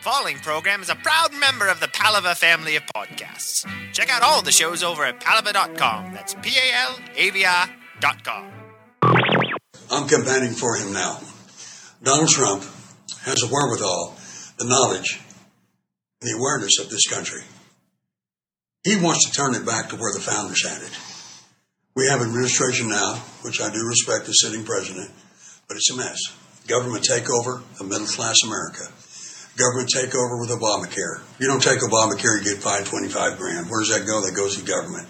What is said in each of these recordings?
Falling program is a proud member of the Palava family of podcasts. Check out all the shows over at palava.com. That's P A L A V I.com. I'm campaigning for him now. Donald Trump has the wherewithal, the knowledge, the awareness of this country. He wants to turn it back to where the founders had it. We have administration now, which I do respect the sitting president, but it's a mess. Government takeover of middle class America. Government takeover with Obamacare. You don't take Obamacare, you get fined 25 grand. Where does that go? That goes to government.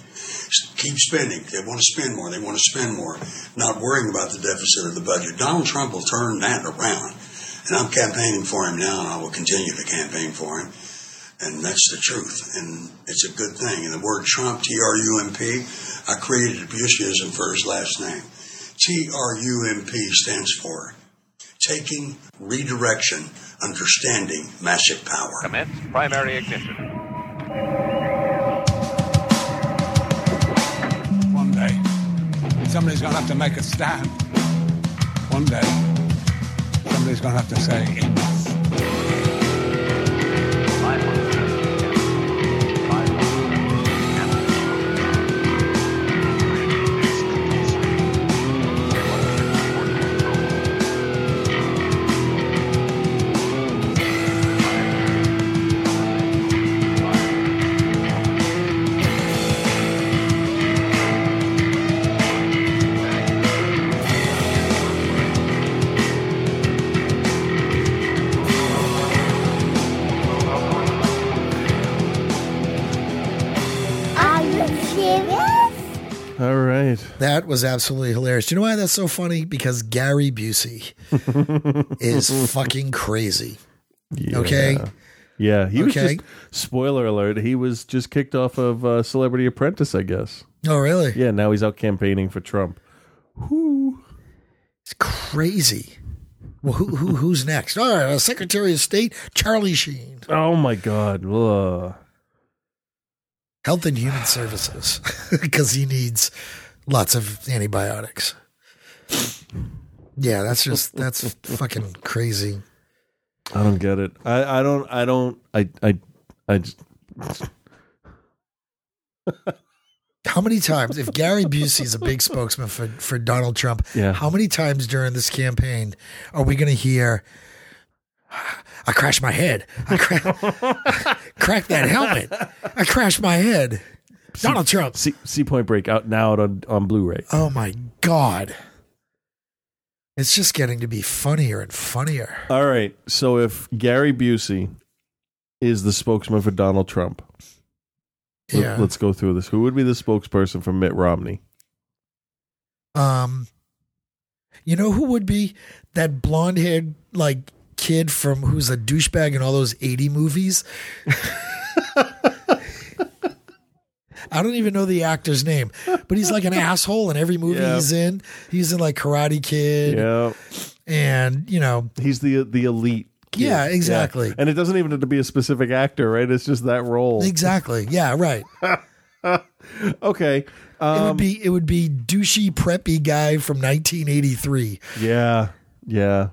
Keep spending. They want to spend more. They want to spend more. Not worrying about the deficit of the budget. Donald Trump will turn that around. And I'm campaigning for him now, and I will continue to campaign for him. And that's the truth. And it's a good thing. And the word Trump, T R U M P, I created a Buseyism for his last name. T R U M P stands for taking redirection, understanding massive power. Commence primary ignition. One day, somebody's going to have to make a stand. One day, somebody's going to have to say, That was absolutely hilarious. Do you know why that's so funny? Because Gary Busey is fucking crazy. Okay. Yeah, he was just spoiler alert. He was just kicked off of uh, Celebrity Apprentice, I guess. Oh, really? Yeah, now he's out campaigning for Trump. Who? It's crazy. Well, who, who who's next? All right, uh, Secretary of State Charlie Sheen, Oh my God! Ugh. Health and Human Services, because he needs lots of antibiotics. Yeah, that's just that's fucking crazy. I don't get it. I, I don't. I don't. I. I. I just. How many times, if Gary Busey is a big spokesman for, for Donald Trump, Yeah. how many times during this campaign are we going to hear, I crashed my head. I cra- cracked that helmet. I crashed my head. Donald Trump. See, see Point Break out now out on on Blu-ray. Oh my God. It's just getting to be funnier and funnier. All right. So if Gary Busey is the spokesman for Donald Trump, Yeah. let's go through this. Who would be the spokesperson for Mitt Romney? Um, you know who would be that blonde haired like kid from who's a douchebag in all those 80 movies? I don't even know the actor's name, but he's like an asshole in every movie Yeah. he's in. He's in like Karate Kid, Yeah, and you know, he's the the elite. kid. Yeah, exactly. And it doesn't even have to be a specific actor, right? It's just that role. exactly, yeah, right. Okay. it would Um, be it would be douchey preppy guy from 1983. yeah. Yeah.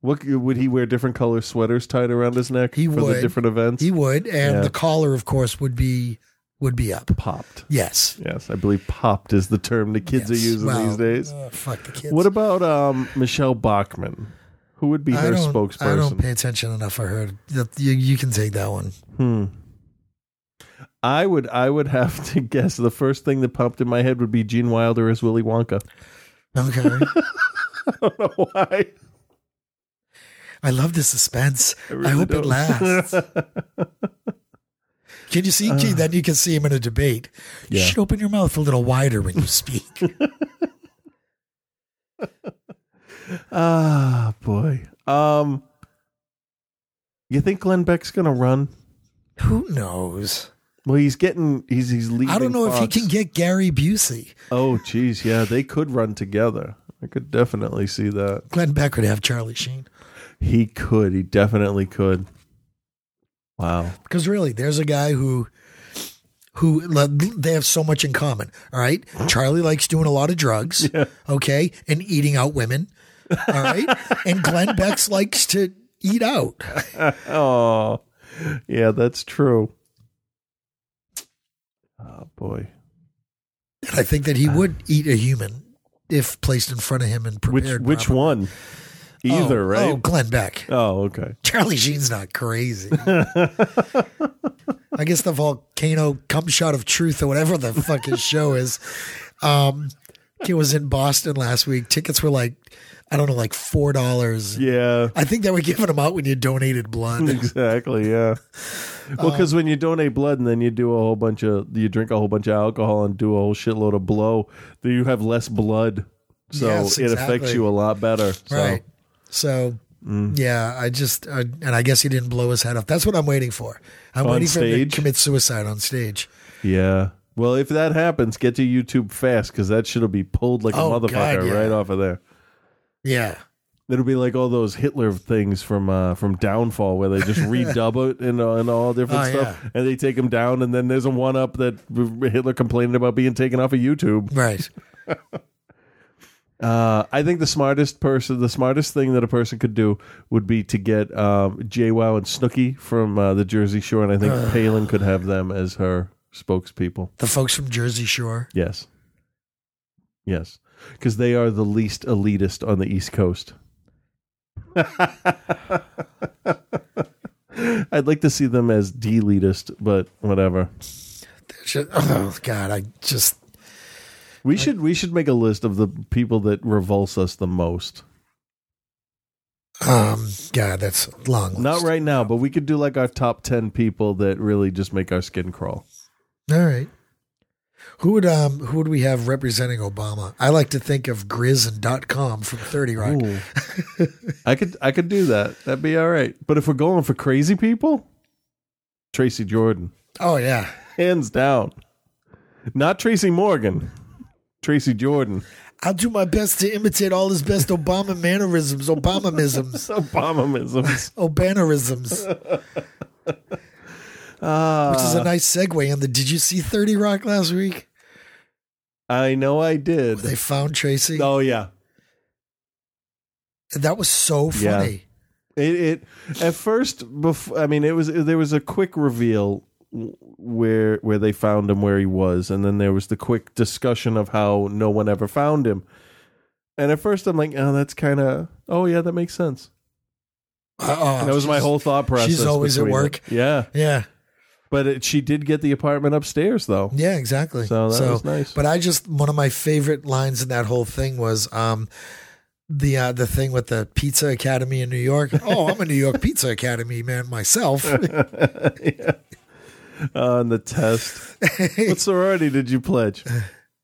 What would he wear? Different color sweaters tied around his neck He for the would. different events. He would, and Yeah. the collar, of course, would be would be up. popped. Yes, Yes, I believe "popped" is the term the kids Yes. are using Well, these days. uh, fuck the kids. What about um, Michele Bachmann? Who would be I her spokesperson? I don't pay attention enough for her. You, you can take that one. Hmm. I would I would have to guess the first thing that popped in my head would be Gene Wilder as Willy Wonka. Okay. I don't know why. I love the suspense. I, really hope it don't. lasts. Can you see? Gee, then you can see him in a debate. You Uh. Should open your mouth a little wider when you speak. ah, boy. Um, you think Glenn Beck's gonna run? Who knows? Well, he's getting he's he's leaving. I don't know if he can get Gary Busey. Oh, geez, yeah, they could run together. I could definitely see that. Glenn Beck would have Charlie Sheen. He could. He definitely could. Wow. Because really, there's a guy who who they have so much in common. All right, Charlie likes doing a lot of drugs. Okay, and eating out women. All right, and Glenn Beck likes to eat out. Oh, yeah, that's true. Oh boy, And I think that he ah. would eat a human if placed in front of him and which prepared. which properly. one? Either, Oh, right? Oh, Glenn Beck. Oh, okay. Charlie Sheen's not crazy. I guess the volcano cum shot of truth or whatever the fuck his show is. Um, it was in Boston last week. Tickets were like, I don't know, like four dollars. Yeah, I think they were giving them out when you donated blood. exactly. Yeah. Well, because when you donate blood and then you do a whole bunch of, you drink a whole bunch of alcohol and do a whole shitload of blow, then you have less blood. So Yes, it affects you a lot better. So. So yeah, I just and I guess he didn't blow his head off. That's what I'm waiting for. I'm On waiting for him to commit suicide on stage. Yeah. Well, if that happens, get to YouTube fast because that shit'll be pulled like a Oh, God, motherfucker yeah. right off of there. Yeah. It'll be like all those Hitler things from uh, from Downfall where they just redub it and, uh, and all different Oh, stuff, yeah. and they take him down, and then there's a one up that Hitler complaining about being taken off of YouTube. Right. Uh, I think the smartest person, the smartest thing that a person could do would be to get um, JWoww and Snooki from uh, the Jersey Shore, and I think Palin could have them as her spokespeople. The folks from Jersey Shore. Yes. Yes. Because they are the least elitist on the East Coast. I'd like to see them as de-elitist, but whatever. Just- oh God, I just We should we should make a list of the people that revulse us the most. um God, that's long. Not right now, but we could do like our top ten people that really just make our skin crawl. All right. Who would um who would we have representing Obama? I like to think of Grizz and dot com from Thirty Rock. I could I could do that. That'd be all right. But if we're going for crazy people, Tracy Jordan. Oh yeah. Hands down. Not Tracy Morgan. Tracy Jordan. I'll do my best to imitate all his best Obama mannerisms, Obamamisms, Obamamisms. Obanarisms. Ah, Which is a nice segue in the Did you see 30 Rock last week? I know I did. They found Tracy. Oh yeah. And that was so Yeah. funny. It, it at first before I mean it was there was a quick reveal where where they found him where he was and then there was the quick discussion of how no one ever found him. And at first I'm like, "Oh, that's kind of Oh yeah, that makes sense." That was my whole thought process. she's always at work. it. Yeah. Yeah. But it, she did get the apartment upstairs though. Yeah, exactly. So that was nice. But I just one of my favorite lines in that whole thing was um the uh, the thing with the Pizza Academy in New York. Oh, I'm a New York Pizza Academy man myself. on the test. what sorority did you pledge?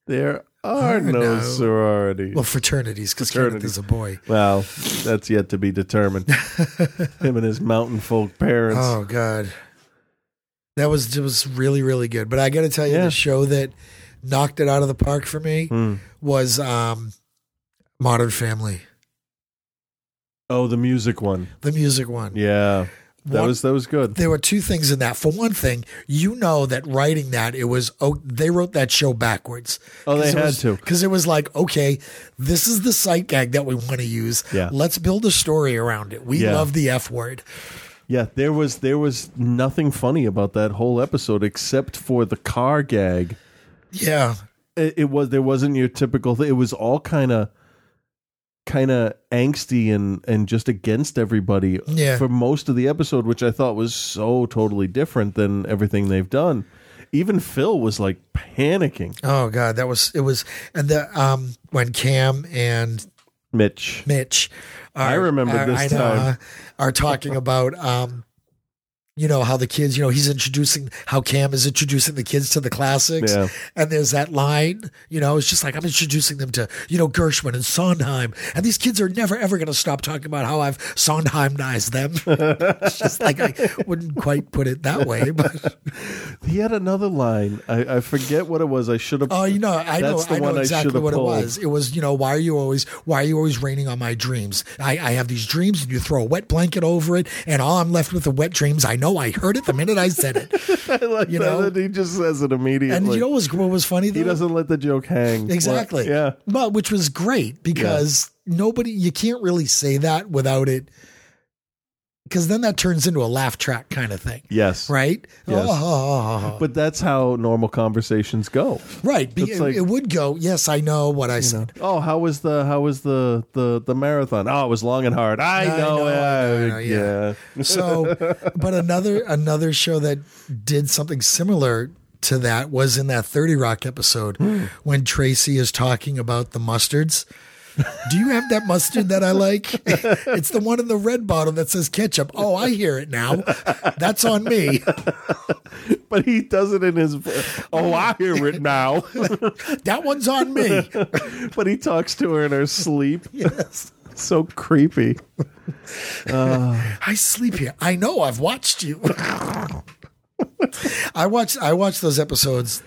There are no, no. sororities. well, fraternities because Kenneth is a boy. Well, that's yet to be determined. Him and his mountain folk parents. Oh God, that was it was really really good. But I got to tell you, Yeah. the show that knocked it out of the park for me Hmm. was um, Modern Family, Oh, the music one. the music one. Yeah, that One- was that was good. there were two things in that. For one thing, you know that writing that it was oh they wrote that show backwards. Oh, they had to. because it was like okay, this is the sight gag that we want to use. Yeah. let's build a story around it. We Yeah. love the f word. Yeah, there was there was nothing funny about that whole episode except for the car gag. Yeah, It, it was there wasn't your typical. Thing. It was all kind of kind of angsty and and just against everybody Yeah. for most of the episode, which I thought was so totally different than everything they've done. Even Phil was like panicking. Oh god, that was it was and the um when Cam and Mitch. Mitch are, I remember are- this I know, time. are talking about um you know how the kids, you know, he's introducing how Cam is introducing the kids to the classics. Yeah. And there's that line, you know, it's just like I'm introducing them to, you know, Gershwin and Sondheim. And these kids are never ever gonna stop talking about how I've Sondheimized them. it's just like I wouldn't quite put it that way, but He had another line. I, I forget what it was. I should have. Oh, you know, I know, I know one I exactly what pulled. it was. It was, you know, why are you always, why are you always raining on my dreams? I, I have these dreams, and you throw a wet blanket over it, and all I'm left with are wet dreams. I know I heard it the minute I said it. I like you know? that he just says it immediately. And you know what was, what was funny? Though? he doesn't let the joke hang. exactly. Yeah. Well, which was great because nobody, you can't really say that without it because then that turns into a laugh track kind of thing, Yes. right? Yes. Oh, But that's how normal conversations go. right. It, like- it would go. Yes, I know what I said. Oh, how was the how was the the the marathon? Oh, it was long and hard. I I know. know, it. know, I know, yeah. yeah. So, but another another show that did something similar to that was in that Thirty Rock episode Hmm. when Tracy is talking about the mustards. Do you have that mustard that I like? It's the one in the red bottle that says ketchup. Oh, I hear it now. That's on me. But he does it in his. Oh, I hear it now. That one's on me. but he talks to her in her sleep. Yes. So creepy. I sleep here. I know. I've watched you. I watched. I watched those episodes.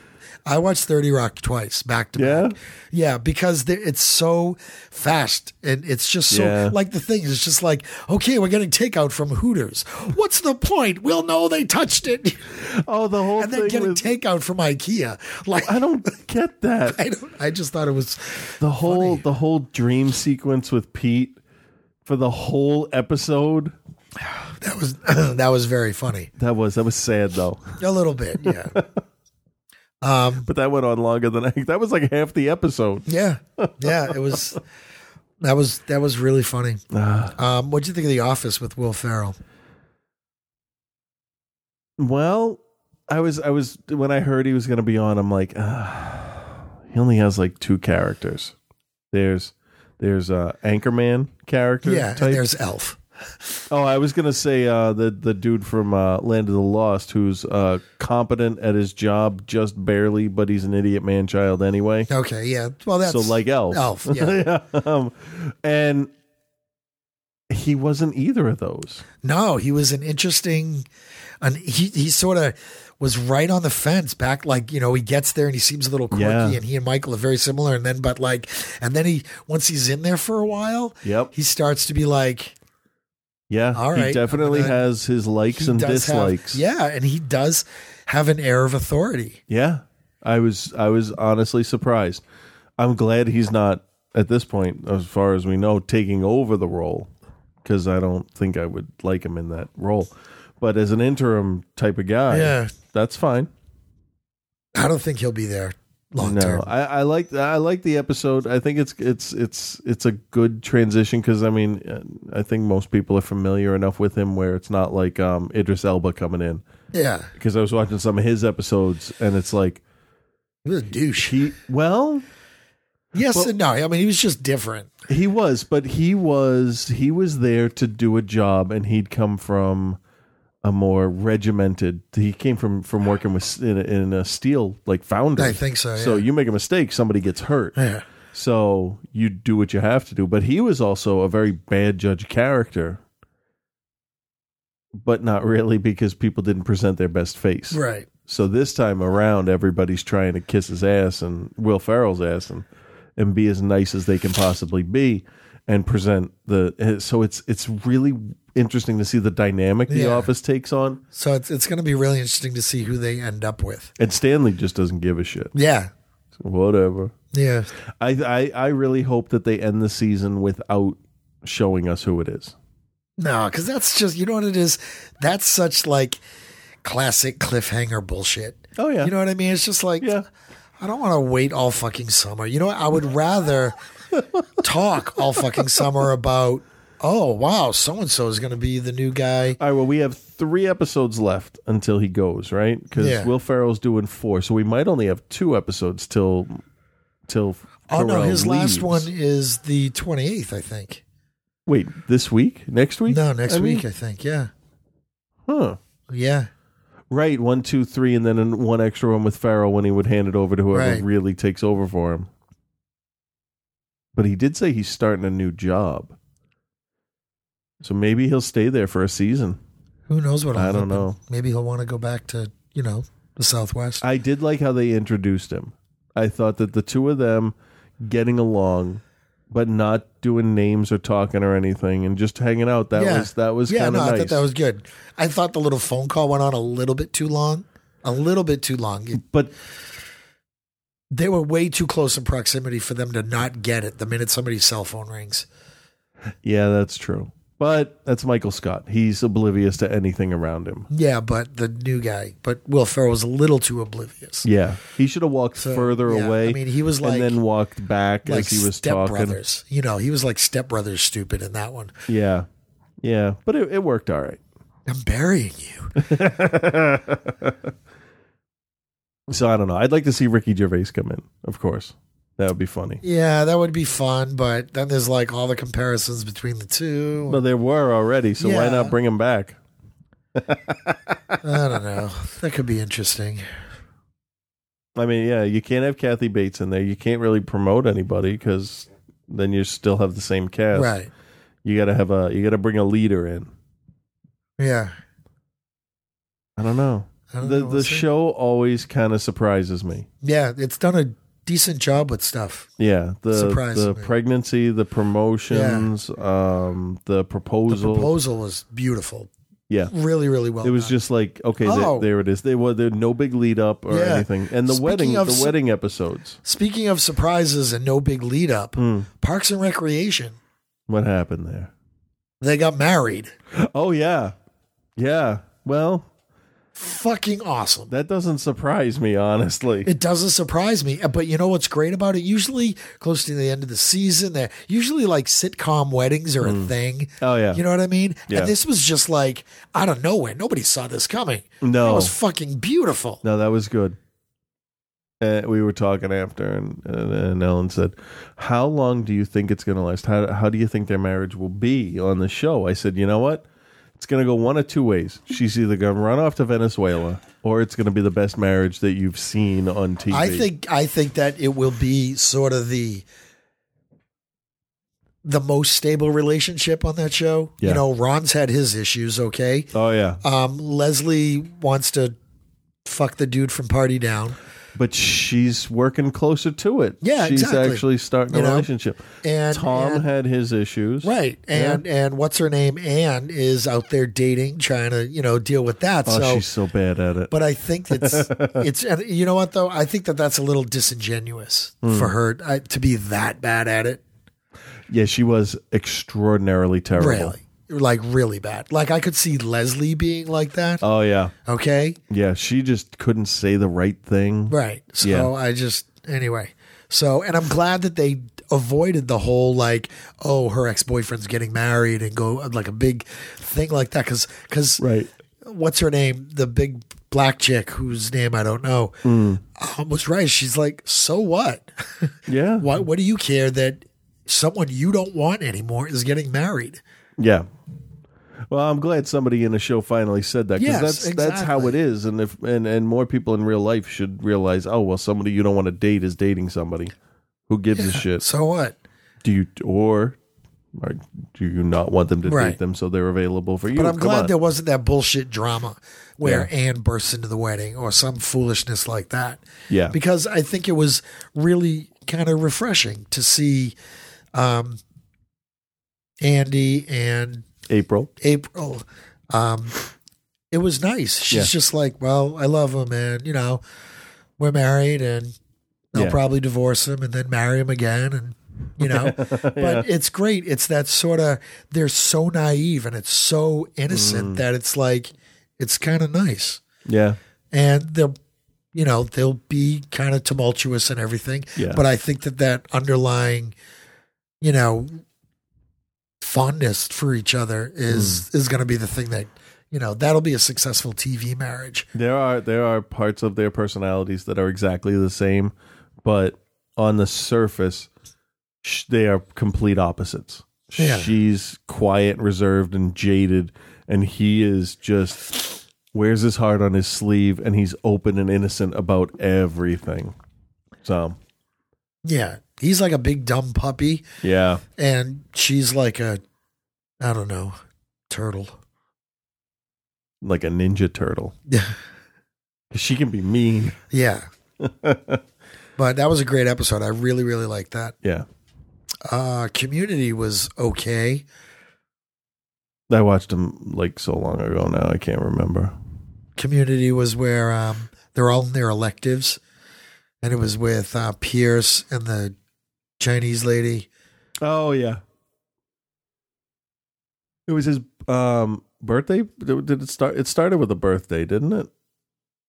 I watched Thirty Rock twice, back to Yeah? back. Yeah, because it's so fast and it's just so Yeah. like the thing is just like okay, we're getting takeout from Hooters. What's the point? We'll know they touched it, Oh, the whole and then getting with, takeout from IKEA. Like I don't get that. I don't. I just thought it was the whole funny. the whole dream sequence with Pete for the whole episode. that was that was very funny. That was that was sad though. A little bit, yeah. Um, But that went on longer than I. That was like half the episode. Yeah, yeah, it was. That was that was really funny. Um, what'd you think of The Office with Will Ferrell? Well, I was I was when I heard he was going to be on. I'm like, ah, he only has like two characters. There's there's a Anchorman character. Yeah, type. and there's Elf. Oh, I was gonna say uh, the the dude from uh, Land of the Lost who's uh, competent at his job just barely, but he's an idiot man child anyway. Okay, yeah. Well, that's so like Elf. Elf, yeah. um, and he wasn't either of those. no, he was an interesting, and he he sort of was right on the fence. Back like you know he gets there and he seems a little quirky, Yeah. and he and Michael are very similar. And then but like, and then he once he's in there for a while, Yep. he starts to be like. Yeah. All he definitely gonna- has his likes and does have- dislikes. yeah, and he does have an air of authority. Yeah. I was I was honestly surprised. I'm glad he's not at this point, as far as we know, taking over the role because I don't think I would like him in that role. But as an interim type of guy, Yeah. that's fine. I don't think he'll be there long no, term. I, I like I like the episode. I think it's it's it's it's a good transition because I mean I think most people are familiar enough with him where it's not like um, Idris Elba coming in Yeah, because I was watching some of his episodes and it's like he was a douche. he well Yes and no. I mean, he was just different. He was, but he was he was there to do a job, and he'd come from a more regimented. He came from from working with in a, in a steel like foundry. I think so, So you make a mistake, somebody gets hurt. Yeah. So you do what you have to do. But he was also a very bad judge character, but not really because people didn't present their best face. Right. So this time around, everybody's trying to kiss his ass and Will Ferrell's ass and and be as nice as they can possibly be and present the. So it's it's really interesting to see the dynamic the Yeah. office takes on. So it's it's going to be really interesting to see who they end up with. And Stanley just doesn't give a shit. Yeah. Whatever. Yeah. I I, I really hope that they end the season without showing us who it is. No, because that's just you know what it is. That's such like classic cliffhanger bullshit. Oh yeah. You know what I mean? It's just like Yeah. I don't want to wait all fucking summer. You know what? I would rather talk all fucking summer about. Oh wow, so and so is going to be the new guy. All right. Well, we have three episodes left until he goes, right? Because Yeah. Will Ferrell's doing four, so we might only have two episodes till till. Oh no, Carell his last one is the twenty eighth, I think. Wait, this week? Next week? No, next I mean- week, I think. Yeah, Huh. yeah. Right. One, two, three, and then an- one extra one with Ferrell when he would hand it over to whoever Right. really takes over for him. But he did say he's starting a new job. So maybe he'll stay there for a season. Who knows what? I don't know. Maybe he'll want to go back to you know the Southwest. I did like how they introduced him. I thought that the two of them getting along, but not doing names or talking or anything, and just hanging out. That Yeah. was that was yeah, no, nice. I thought that was good. I thought the little phone call went on a little bit too long. A little bit too long. It- but they were way too close in proximity for them to not get it the minute somebody's cell phone rings. yeah, that's true. But that's Michael Scott. He's oblivious to anything around him. Yeah, but the new guy, but Will Ferrell was a little too oblivious. Yeah, he should have walked So, further yeah, away. I mean, he was like- and then walked back Like as he was Step talking. Brothers, you know, he was like Step Brothers stupid in that one. Yeah, yeah, but it, it worked all right. I'm burying you. So I don't know. I'd like to see Ricky Gervais come in. Of course, that would be funny. Yeah, that would be fun, but then there's like all the comparisons between the two. But there were already, so why Yeah. not bring them back? I don't know. That could be interesting. I mean, yeah, you can't have Kathy Bates in there. You can't really promote anybody because then you still have the same cast. Right. You got to have a. You got to bring a leader in. Yeah. I don't know. I don't The know. the We'll see. show always kind of surprises me. Yeah, it's done a decent job with stuff. Yeah, the the pregnancy, the promotions, um, the proposal. The proposal. was beautiful. yeah, Really, really well it was done. just like okay, Oh. there it is. There was there no big lead up or Yeah. anything, and the Speaking wedding, the su- wedding episodes. Speaking of surprises and no big lead up, Hmm. Parks and Recreation, What happened there? they got married. Oh yeah, yeah. Well, Fucking awesome. that doesn't surprise me honestly. It doesn't surprise me. But you know what's great about it? Usually, close to the end of the season, they're usually like sitcom weddings are a thing. Oh, yeah. You know what I mean? Yeah. And this was just like out of nowhere. Nobody saw this coming. No. It was fucking beautiful. No, that was good. Uh, we were talking after, and, and, and Ellen said, "How long do you think it's going to last? How how do you think their marriage will be on the show?" I said, "You know what? It's going to go one of two ways. She's either going to run off to Venezuela, or it's going to be the best marriage that you've seen on TV." I think I think that it will be sort of the the most stable relationship on that show. Yeah. You know, Ron's had his issues, okay? Oh yeah, Um, Leslie wants to fuck the dude from Party Down. But she's working closer to it. Yeah, she's exactly. actually starting a know? relationship. And Tom and- had his issues, Right. And and what's her name? Anne is out there dating, trying to, you know, deal with that. Oh, so she's so bad at it. but I think it's it's and you know what though? I think that that's a little disingenuous Hmm. for her uh, to be that bad at it. yeah, she was extraordinarily terrible. Really. Like really bad. Like I could see Leslie being like that. Oh yeah. Okay. Yeah, she just couldn't say the right thing. Right. So Yeah. I just anyway. So and I'm glad that they avoided the whole like oh her ex boyfriend's getting married and go like a big thing like that because because Right. what's her name the big black chick whose name I don't know Hmm. um, was right. She's like so what? Yeah. what what do you care that someone you don't want anymore is getting married? Yeah. Well, I'm glad somebody in the show finally said that because Yes, that's that's how exactly. it is, and if and and more people in real life should realize, oh well, somebody you don't want to date is dating somebody. Who gives a shit? So what? Do you or, or do you not want them to Right. date them so they're available for you? But I'm Come glad on. there wasn't that bullshit drama where. Anne bursts into the wedding or some foolishness like that. Yeah. Because I think it was really kind of refreshing to see um, Andy and April. April. Um, it was nice. She's Yeah. just like, well, I love him, and you know, we're married, and they'll Yeah. probably divorce him and then marry him again, and you know. but it's great. It's that sort of they're so naive and it's so innocent Mm. that it's like it's kind of nice, Yeah. and they'll. You know they'll be kind of tumultuous and everything, Yeah. but I think that that underlying, you know, fondness for each other is hmm. is going to be the thing that you know that'll be a successful TV marriage. There are there are parts of their personalities that are exactly the same, but on the surface, sh- they are complete opposites. Yeah. She's quiet, reserved, and jaded, and he is just wears his heart on his sleeve, and he's open and innocent about everything. So, Yeah, he's like a big dumb puppy, yeah, and she's like a I don't know turtle. like a ninja turtle. Yeah, She can be mean. yeah. but that was a great episode. I really really liked that. Yeah, Uh, Community was okay. I watched them like so long ago now. I can't remember. Community was where um, they're all in their electives, and it was with uh, Pierce and the Chinese lady. Oh yeah, It was his um birthday. Did it start? It started with a birthday, didn't it?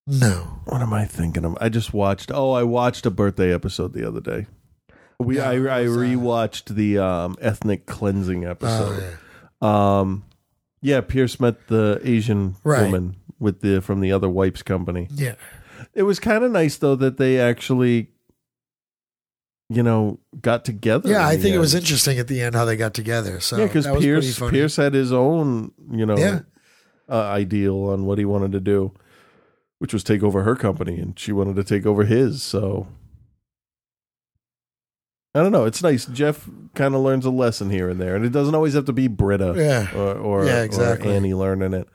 No. What am I thinking of? I just watched. Oh, I watched a birthday episode the other day. We Yeah, I I rewatched the um ethnic cleansing Oh, episode. yeah. Um, yeah, Pierce met the Asian Right. woman with the from the other wipes company. Yeah. It was kind of nice though that they actually, you know, got together. Yeah, I think it was interesting at the end how they got together. So yeah, because that was pretty Pierce. Pierce had his own, you know, Yeah. uh, ideal on what he wanted to do, which was take over her company, and she wanted to take over his. So I don't know. It's nice. Jeff kind of learns a lesson here and there, and it doesn't always have to be Britta Yeah. or or, Yeah, or. Annie learning it.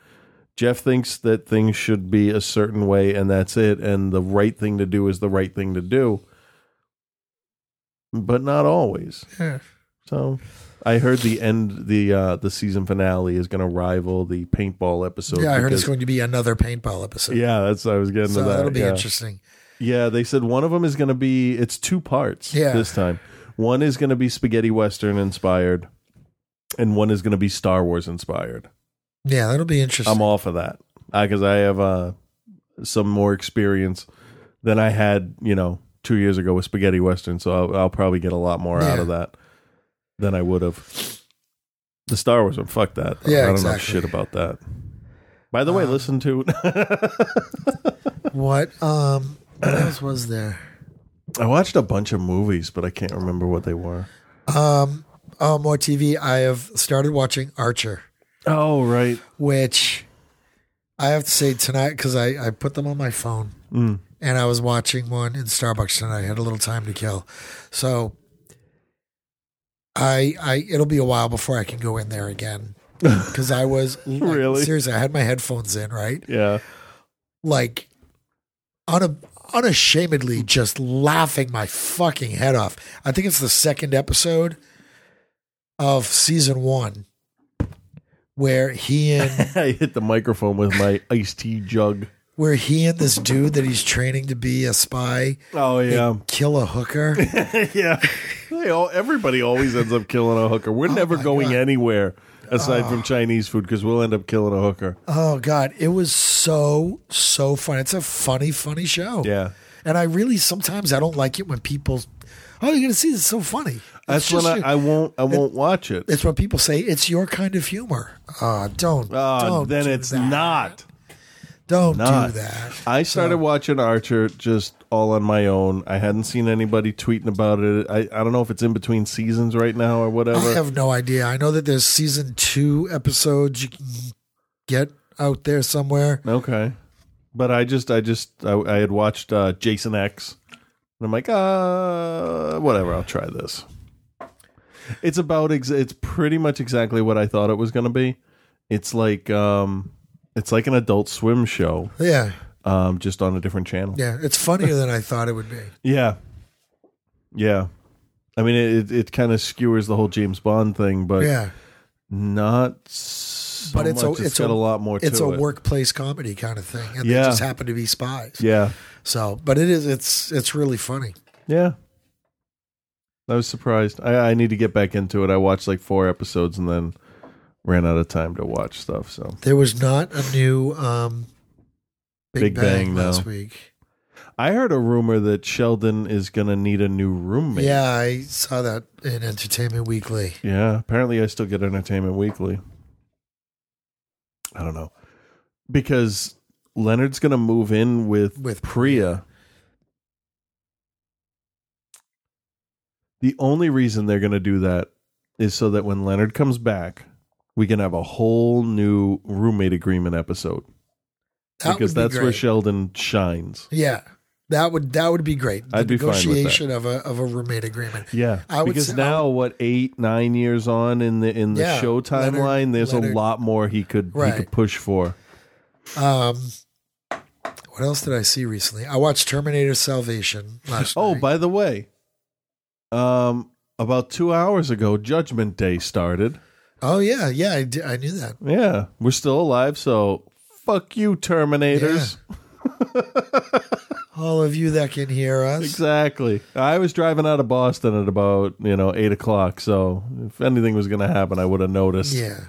Jeff thinks that things should be a certain way, and that's it. And the right thing to do is the right thing to do, but not always. Yeah. So I heard the end the uh the season finale is going to rival the paintball episode. yeah, I heard it's going to be another paintball episode. Yeah, that's I was getting so to that. that'll be yeah. interesting. Yeah, they said one of them is going to be it's two parts Yeah. this time. One is going to be spaghetti western inspired and one is going to be Star Wars inspired. Yeah, that'll be interesting. I'm all for that. Because I have uh some more experience than I had, you know, 2 years ago with spaghetti western, so I'll, I'll probably get a lot more out of that than I would have. The Star Wars one, fuck that. though. Yeah, I don't exactly. know shit about that. By the way, Um, listen to what um what else was there? I watched a bunch of movies, but I can't remember what they were. Um oh more TV. I have started watching Archer, Oh, right. which I have to say tonight because I, I put them on my phone Mm. And I was watching one in Starbucks tonight. I had a little time to kill. So I I it'll be a while before I can go in there again. Because I was Really? seriously, I had my headphones in, right? Yeah. like un- unashamedly just laughing my fucking head off. I think it's the second episode of season one where he and I hit the microphone with my iced tea jug. Where he and this dude that he's training to be a spy Oh yeah, kill a hooker. yeah. They all, everybody always ends up killing a hooker. We're never Oh my going God. anywhere aside from Chinese food because we'll end up killing a hooker. oh god, it was so so fun. It's a funny funny show. Yeah, And I really sometimes I don't like it when people Oh, you're gonna see this is so funny. that's when I, I won't. I won't watch it. It's when people say it's your kind of humor. Uh, don't. Ah, don't then do it's that. not. Don't Not. do that. I started watching Archer just all on my own. I hadn't seen anybody tweeting about it. I, I don't know if it's in between seasons right now or whatever. I have no idea. I know that there's season two episodes you can get out there somewhere. Okay. But I just, I just, I, I had watched uh, Jason X, and I'm like, uh, whatever. I'll try this. It's about, ex- it's pretty much exactly what I thought it was going to be. It's like, um, it's like an Adult Swim show, Yeah, um, just on a different channel. yeah. It's funnier than I thought it would be. Yeah, yeah. I mean, it it kind of skewers the whole James Bond thing, but Yeah, not. So but it's much. a it's got a, lot more. It's to a it. workplace comedy kind of thing, and Yeah. they just happen to be spies. Yeah, So, but it is. It's it's really funny. Yeah. I was surprised. I, I need to get back into it. I watched like four episodes and then ran out of time to watch stuff. So There was not a new um, Big, Big Bang, Bang, no. last week. I heard a rumor that Sheldon is going to need a new roommate. Yeah, I saw that in Entertainment Weekly. Yeah. Apparently, I still get Entertainment Weekly. I don't know. Because Leonard's going to move in with, With Priya. The only reason they're going to do that is so that when Leonard comes back, we can have a whole new roommate agreement episode. That because be that's where. Sheldon shines. Yeah, that would that would be great. The I'd be fine with that. negotiation of a of a roommate agreement. Yeah, I would because say- now what eight nine years on in the in the Yeah, show timeline, there's Leonard- a lot more he could he could push for. Um, what else did I see recently? I watched Terminator Salvation last Oh, night. by the way, um, about two hours ago, Judgment Day started. Oh yeah, yeah, I, knew that. Yeah, we're still alive, so fuck you, Terminators. All of you that can hear us. Exactly. I was driving out of Boston at about you know eight o'clock, so if anything was going to happen, I would have noticed. Yeah.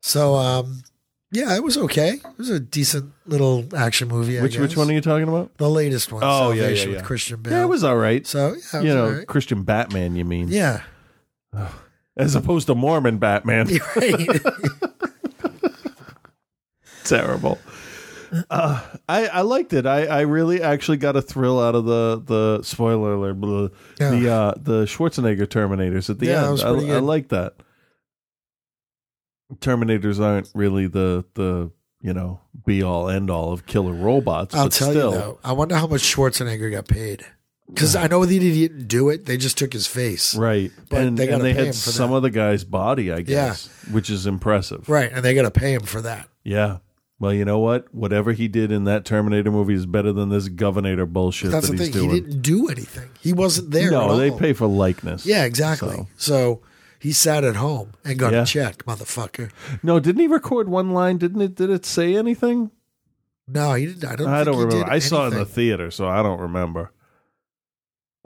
So, um, yeah, it was okay. It was a decent little action movie. I Which which one are you talking about? The latest one. Oh, yeah, Salvation yeah, with. Christian Bale. Yeah, it was all right. So, yeah, it was you know, right. Christian Batman. You mean? Yeah. As opposed to Mormon Batman. Right. Terrible. Uh, I I liked it. I, I really actually got a thrill out of the the spoiler alert blah, Yeah. the uh the Schwarzenegger Terminators at the Yeah, end. I, I like that. Terminators aren't really the the you know be all end all of killer robots. I'll but tell still, you though, I wonder how much Schwarzenegger got paid. Because I know they didn't do it; they just took his face, right? But and they and they had some that. of the guy's body, I guess, which is impressive. right? And they got to pay him for that. Yeah. Well, you know what? Whatever he did in that Terminator movie is better than this Governor bullshit That's that the he's thing; doing. he didn't do anything. He wasn't there. no, they pay for likeness. Yeah, exactly. So- So, he sat at home and got Yeah. a check, motherfucker. No, didn't he record one line? Didn't it? Did it say anything? No, he didn't. I don't. I don't remember. I saw it in the theater, so I don't remember.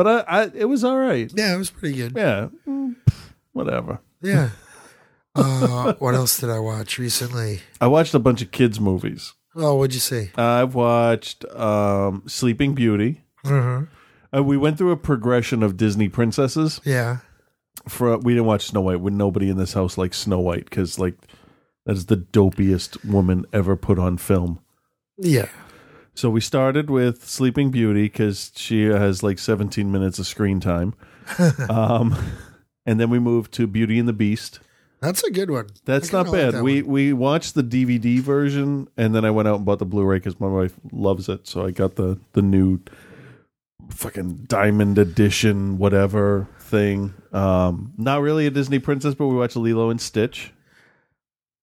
But I, I it was all right. Yeah, it was pretty good. Yeah, Mm, whatever. Yeah. uh, what else did I watch recently? I watched a bunch of kids movies. Oh, what'd you see? I've watched um, Sleeping Beauty. Mm-hmm. Uh, we went through a progression of Disney princesses. Yeah. For we didn't watch Snow White. When nobody in this house likes Snow White because like that is the dopiest woman ever put on film. Yeah. So we started with Sleeping Beauty because she has like 17 minutes of screen time. um, and then we moved to Beauty and the Beast. That's a good one. That's not kinda like bad. that we one. we watched the DVD version, and then I went out and bought the Blu-ray because my wife loves it. So I got the the new fucking diamond edition, whatever thing. Um, not really a Disney princess, but we watched Lilo and Stitch.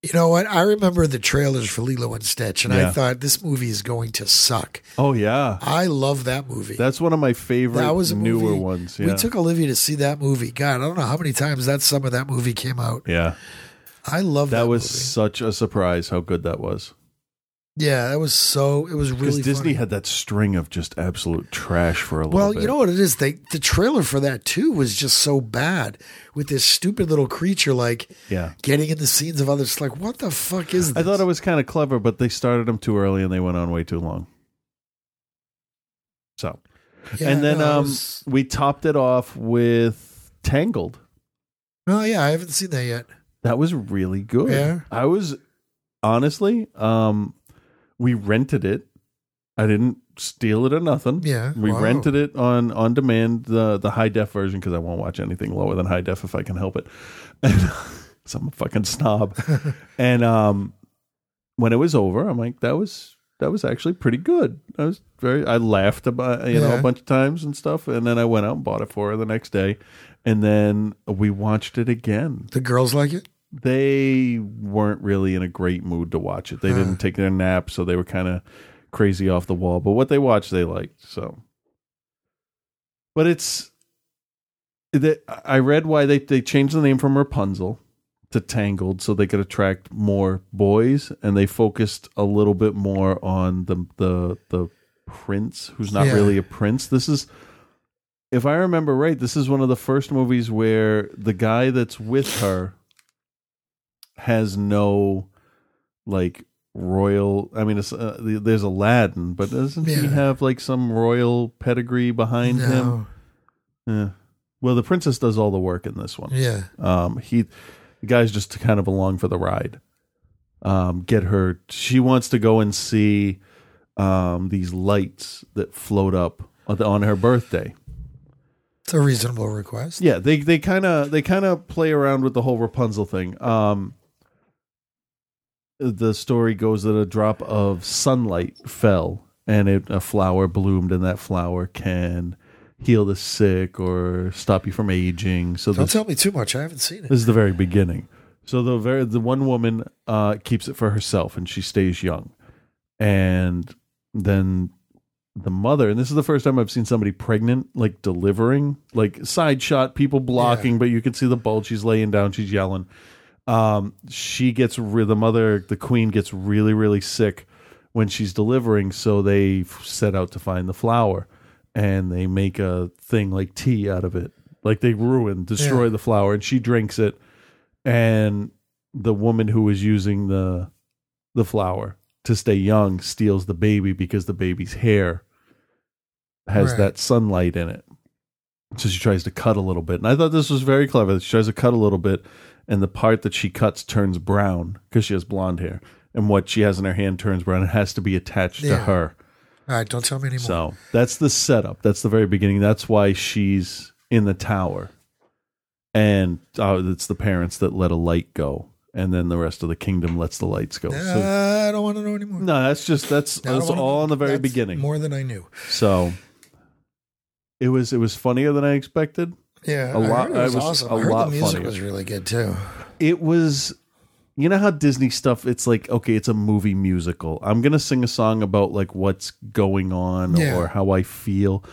You know what? I remember the trailers for Lilo and Stitch, and Yeah. I thought this movie is going to suck. Oh yeah, I love that movie. that's one of my favorite that was a newer movie- ones. Yeah, We took Olivia to see that movie. God, I don't know how many times that some of that movie came out. yeah. I love that. That was movie. such a surprise how good that was. Yeah, that was so. It was Because really Disney funny. had that string of just absolute trash for a little Well, bit. you know what it is? They the trailer for that too was just so bad with this stupid little creature like Yeah. getting in the scenes of others. Like, what the fuck is this? I thought it was kind of clever, but they started them too early and they went on way too long. So, Yeah, and then no, um, was- we topped it off with Tangled. oh yeah, I haven't seen that yet. That was really good. Yeah. I was honestly, um, we rented it. I didn't steal it or nothing. Yeah, we wow. rented it on on demand, the the high def version because I won't watch anything lower than high def if I can help it. And, so I'm a fucking snob. and um, when it was over, I'm like, that was that was actually pretty good. I was very, I laughed about you know a bunch of times and stuff, and then I went out and bought it for her the next day, and then we watched it again The girls like it. They weren't really in a great mood to watch it. They didn't take their nap, so they were kind of crazy off the wall. But what they watched, they liked. So, but it's. The, I read why they they changed the name from Rapunzel to Tangled so they could attract more boys, and they focused a little bit more on the the the prince who's not Yeah. really a prince. This is. If I remember right, this is one of the first movies where the guy that's with her has no like royal i mean it's uh, there's aladdin but doesn't he have like some royal pedigree behind him? Yeah. Well the princess does all the work in this one. Yeah. um he the guy's just kind of along for the ride. Um get her she wants to go and see um these lights that float up on on her birthday. It's a reasonable request. yeah, they they kind of they kind of play around with the whole Rapunzel thing. Um, the story goes that a drop of sunlight fell and it, a flower bloomed, and that flower can heal the sick or stop you from aging. So Don't this, tell me too much. I haven't seen it. this is the very beginning. So the very the one woman uh, keeps it for herself, and she stays young, and then the mother, and this is the first time I've seen somebody pregnant, like delivering, like side shot, people blocking, but you can see the bulge. She's laying down, she's yelling. Um, she gets re- the mother, the queen gets really, really sick when she's delivering, so they f- set out to find the flower, and they make a thing like tea out of it, like they ruin, destroy Yeah. the flower, and she drinks it, and the woman who was using the the flower to stay young steals the baby because the baby's hair has Right. that sunlight in it. So she tries to cut a little bit. And I thought this was very clever. She tries to cut a little bit, and the part that she cuts turns brown because she has blonde hair. And what she has in her hand turns brown. It has to be attached to her. All right, don't tell me anymore. So that's the setup. That's the very beginning. That's why she's in the tower. And uh, it's the parents that let a light go. And then the rest of the kingdom lets the lights go. So, I don't want to know anymore. no, that's just that's I don't that's wanna all in the very That's beginning. More than I knew. So it was it was funnier than I expected. Yeah, A I lot- heard it was, I was awesome. a I heard lot the music funnier. was really good too. It was you know how Disney stuff it's like okay, it's a movie musical. I'm going to sing a song about like what's going on Yeah. or how I feel.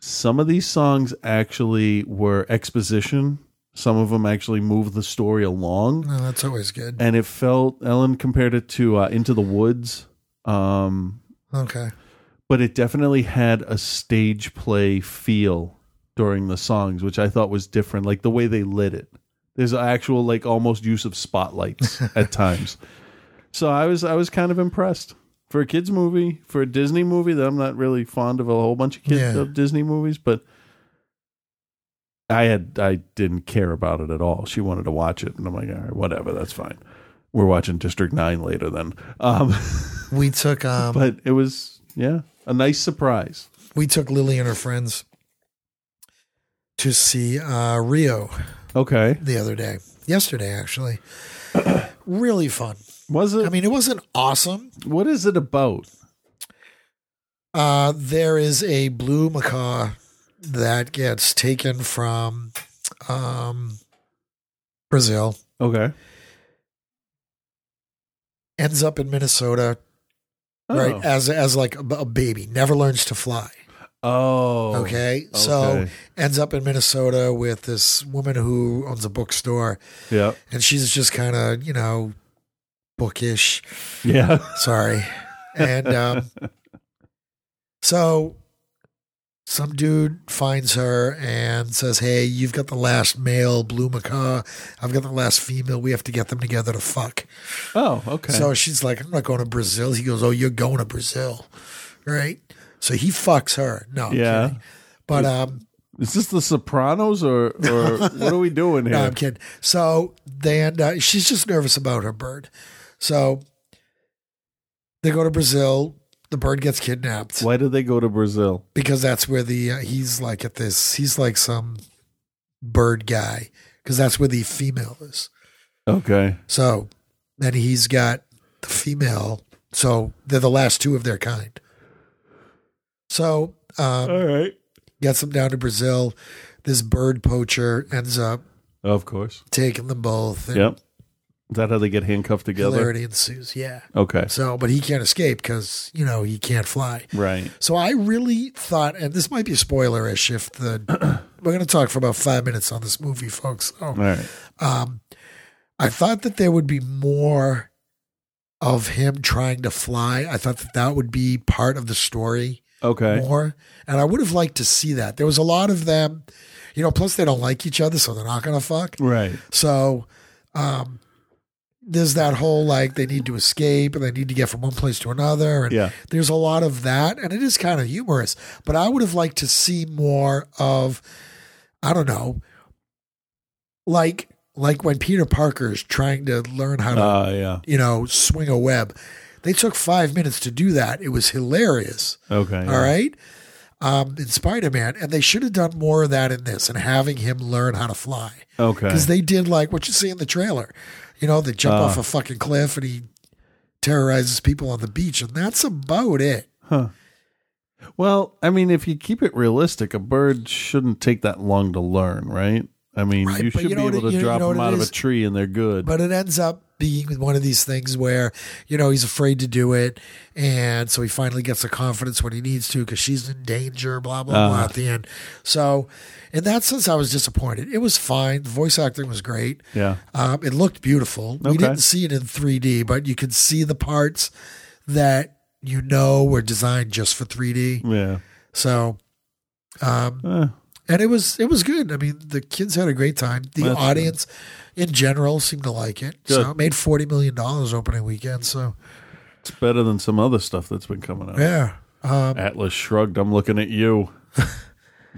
Some of these songs actually were exposition. Some of them actually moved the story along. No, that's always good. And it felt Ellen compared it to uh, Into the Woods. Um Okay. but it definitely had a stage play feel during the songs, which I thought was different. Like the way they lit it. There's actual like almost use of spotlights at times. So I was I was kind of impressed for a kids movie for a Disney movie that I'm not really fond of a whole bunch of kids Yeah. of Disney movies, but I had I didn't care about it at all. She wanted to watch it, and I'm like, all right, whatever, that's fine. We're watching District Nine later then. Um, We took um but it was yeah a nice surprise. we took Lily and her friends to see uh Rio Okay, the other day. Yesterday actually. really fun. was it? I mean, it wasn't awesome. what is it about? Uh there is a blue macaw that gets taken from um Brazil, Okay, ends up in Minnesota, oh. right? As as like a, a baby, never learns to fly. Oh, Okay. So okay. ends up in Minnesota with this woman who owns a bookstore yeah, and she's just kind of, you know, bookish. yeah, Sorry. And um, so some dude finds her and says, Hey, you've got the last male blue macaw. I've got the last female. We have to get them together to fuck. oh, okay. So she's like, I'm not going to Brazil. He goes, Oh, you're going to Brazil. Right. So he fucks her. No. Yeah. kidding. But um, is this The Sopranos or or what are we doing here? No, I'm kidding. So they end up, she's just nervous about her bird. So they go to Brazil. The bird gets kidnapped Why did they go to Brazil? because that's where the, uh, he's like at this, he's like some bird guy because that's where the female is. Okay, So then he's got the female. So they're the last two of their kind. So um, all right. gets them down to Brazil. This bird poacher ends up Of course. taking them both. Yep. Is that how they get handcuffed together? Hilarity ensues. Yeah. Okay. So, but he can't escape because you know he can't fly. Right. So I really thought, and this might be spoilerish if the we're going to talk for about five minutes on this movie, folks. So, All right. um, I thought that there would be more of him trying to fly. I thought that that would be part of the story Okay. more, and I would have liked to see that. There was a lot of them, you know. Plus, they don't like each other, so they're not going to fuck. Right. So, um, there's that whole like they need to escape and they need to get from one place to another, and Yeah. there's a lot of that, and it is kind of humorous. But I would have liked to see more of, I don't know, like like when Peter Parker is trying to learn how to, Uh yeah. you know, swing a web. They took five minutes to do that. It was hilarious. Okay. All right. Um, in Spider Man, and they should have done more of that in this and having him learn how to fly Okay. because they did like what you see in the trailer. You know, they jump Ah. off a fucking cliff and he terrorizes people on the beach, and that's about it. Huh. Well, I mean, if you keep it realistic, a bird shouldn't take that long to learn, right? I mean, Right, you should you know be able it- to drop you know them out of a tree and they're good. But it ends up being one of these things where, you know, he's afraid to do it. And so he finally gets the confidence when he needs to because she's in danger, blah, blah, blah Uh-huh. at the end. So, in that sense, I was disappointed. It was fine. The voice acting was great. yeah. Um, it looked beautiful. We didn't see it in 3D, but you could see the parts that you know were designed just for 3D. Yeah. So, um, Eh, and it was it was good. I mean, the kids had a great time. The That's audience in general seemed to like it. So it made forty million dollars opening weekend. So It's better than some other stuff that's been coming out. yeah. Um, Atlas shrugged. I'm looking at you.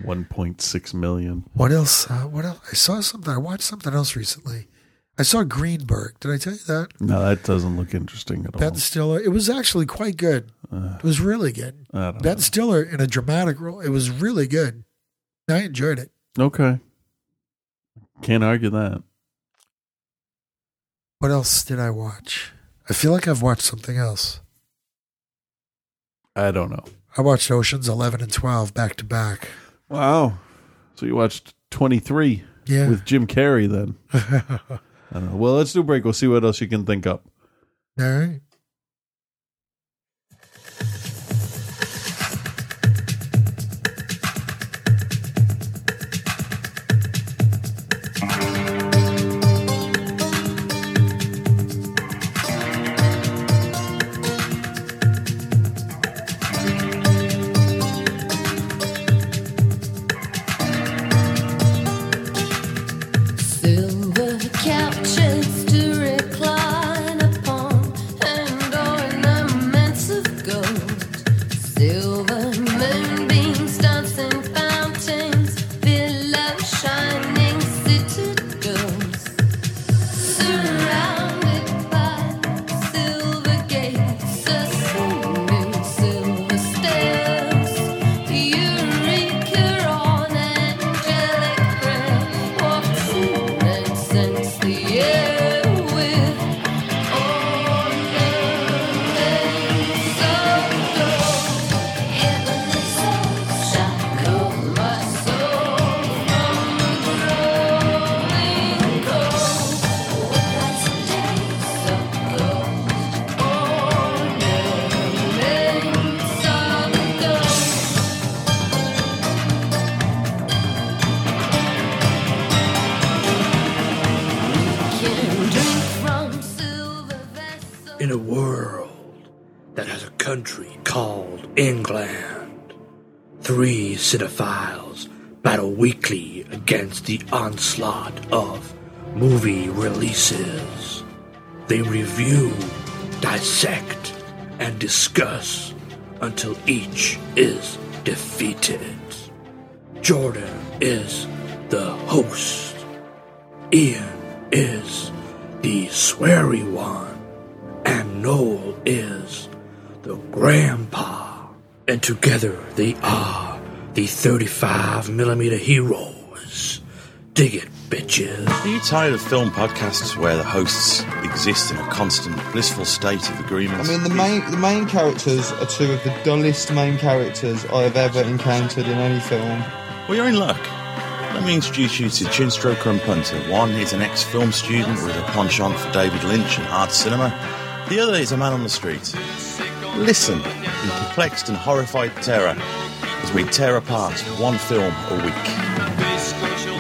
1.6 million. what else? Uh, what else? I saw something. I watched something else recently. I saw Greenberg. Did I tell you that? No, that doesn't look interesting at all. Ben Stiller. It was actually quite good. it was really good. Ben Stiller in a dramatic role. It was really good. I enjoyed it. Okay. Can't argue that. What else did I watch? I feel like I've watched something else. I don't know. I watched Oceans 11 and 12 back to back. Wow. So you watched 23 Yeah. with Jim Carrey then. I don't know. Well, let's do a break. We'll see what else you can think up. All right. Onslaught of movie releases. They review, dissect, and discuss until each is defeated. Jordan is the host. Ian is the sweary one, and Noel is the grandpa. And together they are the 35 millimeter heroes. Dig it, bitches. Are you tired of film podcasts where the hosts exist in a constant blissful state of agreement? I mean, the main the main characters are two of the dullest main characters I have ever encountered in any film. Well, you're in luck. Let me introduce you to Chinstroker and Punter. One is an ex-film student with a penchant for David Lynch and art cinema. The other is a man on the street. Listen in perplexed and horrified terror as we tear apart one film a week.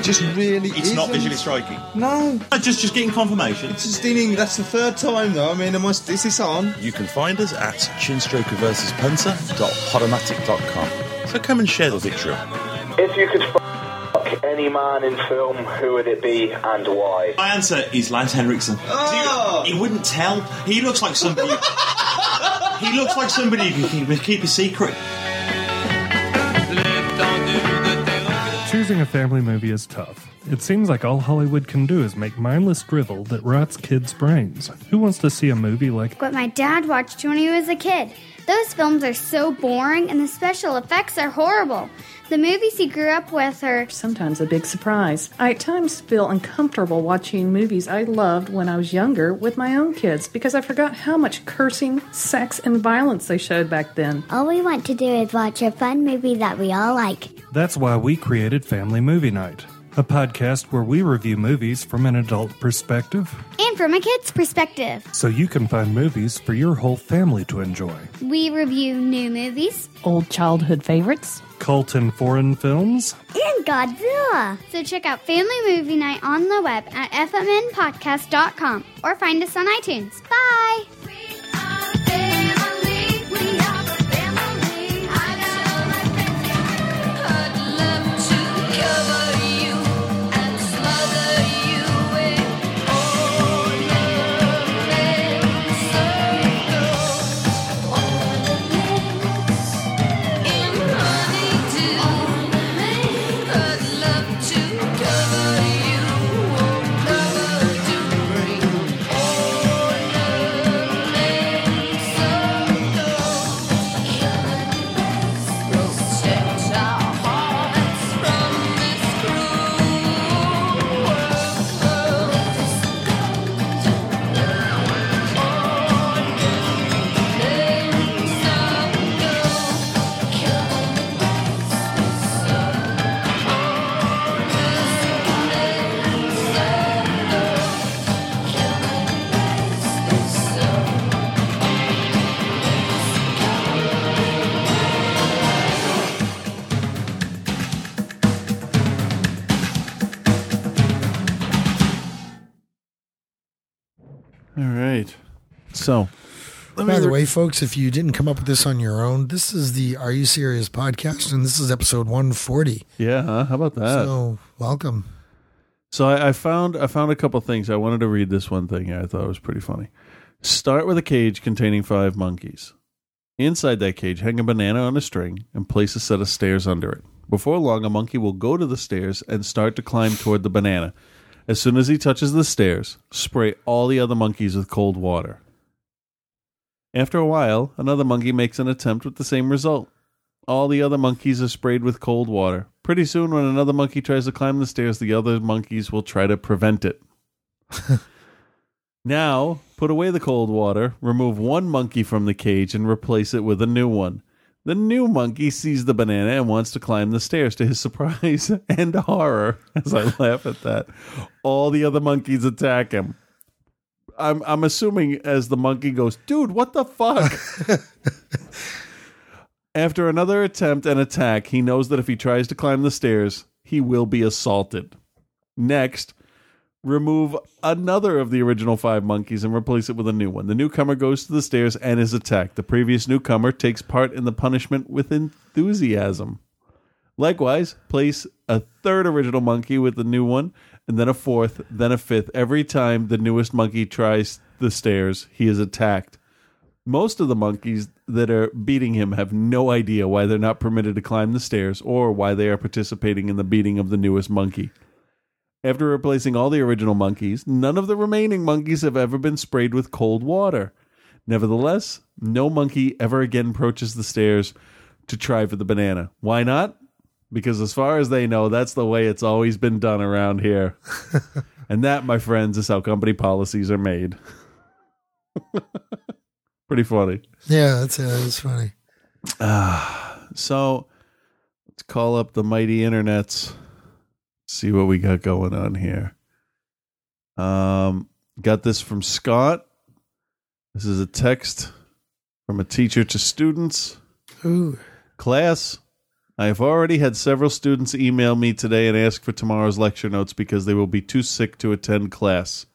It just really It's not isn't. visually striking. No, Just, just getting confirmation. it's just dealing. That's the third time though. I mean, am I, is this on? You can find us at chinstrokerversuspunter.podomatic.com. So come and share the victory. If you could fuck any man in film, who would it be and why? My answer is Lance Henriksen. Oh! He wouldn't tell. He looks like somebody. he looks like somebody who can keep, keep a secret. Choosing a family movie is tough. It seems like all Hollywood can do is make mindless drivel that rots kids' brains. Who wants to see a movie like What my dad watched when he was a kid. Those films are so boring and the special effects are horrible. The movies he grew up with are sometimes a big surprise. I at times feel uncomfortable watching movies I loved when I was younger with my own kids because I forgot how much cursing, sex, and violence they showed back then. all we want to do is watch a fun movie that we all like. That's why we created Family Movie Night, a podcast where we review movies from an adult perspective And from a kid's perspective, so you can find movies for your whole family to enjoy. we review new movies Old childhood favorites. Cult and foreign films, and Godzilla. So check out Family Movie Night on the web at fmnpodcast.com or find us on iTunes. Bye! So, let me By the re- way, folks, if you didn't come up with this on your own, this is the Are You Serious podcast, and this is episode 140. yeah, huh? how about that? So, welcome. So I, I found I found a couple things. I wanted to read this one thing. I thought it was pretty funny. Start with a cage containing five monkeys. Inside that cage, hang a banana on a string and place a set of stairs under it. Before long, a monkey will go to the stairs and start to climb toward the banana. As soon as he touches the stairs, spray all the other monkeys with cold water. After a while, another monkey makes an attempt with the same result. All the other monkeys are sprayed with cold water. Pretty soon, when another monkey tries to climb the stairs, the other monkeys will try to prevent it. now, put away the cold water, remove one monkey from the cage, and replace it with a new one. The new monkey sees the banana and wants to climb the stairs. To his surprise and horror, as I laugh at that, all the other monkeys attack him. I'm I'm assuming as the monkey goes, dude, what the fuck? After another attempt and attack, he knows that if he tries to climb the stairs, he will be assaulted. Next, remove another of the original five monkeys and replace it with a new one. The newcomer goes to the stairs and is attacked. The previous newcomer takes part in the punishment with enthusiasm. Likewise, place a third original monkey with the new one, and then a fourth, then a fifth. Every time the newest monkey tries the stairs, he is attacked. Most of the monkeys that are beating him have no idea why they're not permitted to climb the stairs or why they are participating in the beating of the newest monkey. After replacing all the original monkeys, none of the remaining monkeys have ever been sprayed with cold water. Nevertheless, no monkey ever again approaches the stairs to try for the banana. Why not? Because as far as they know, that's the way it's always been done around here. and that, my friends, is how company policies are made. Pretty funny. Yeah, that's, uh, that's funny. Ah, so let's call up the mighty internets. See what we got going on here. Um, got this from Scott. This is a text from a teacher to students. Ooh. Class, I have already had several students email me today and ask for tomorrow's lecture notes because they will be too sick to attend class.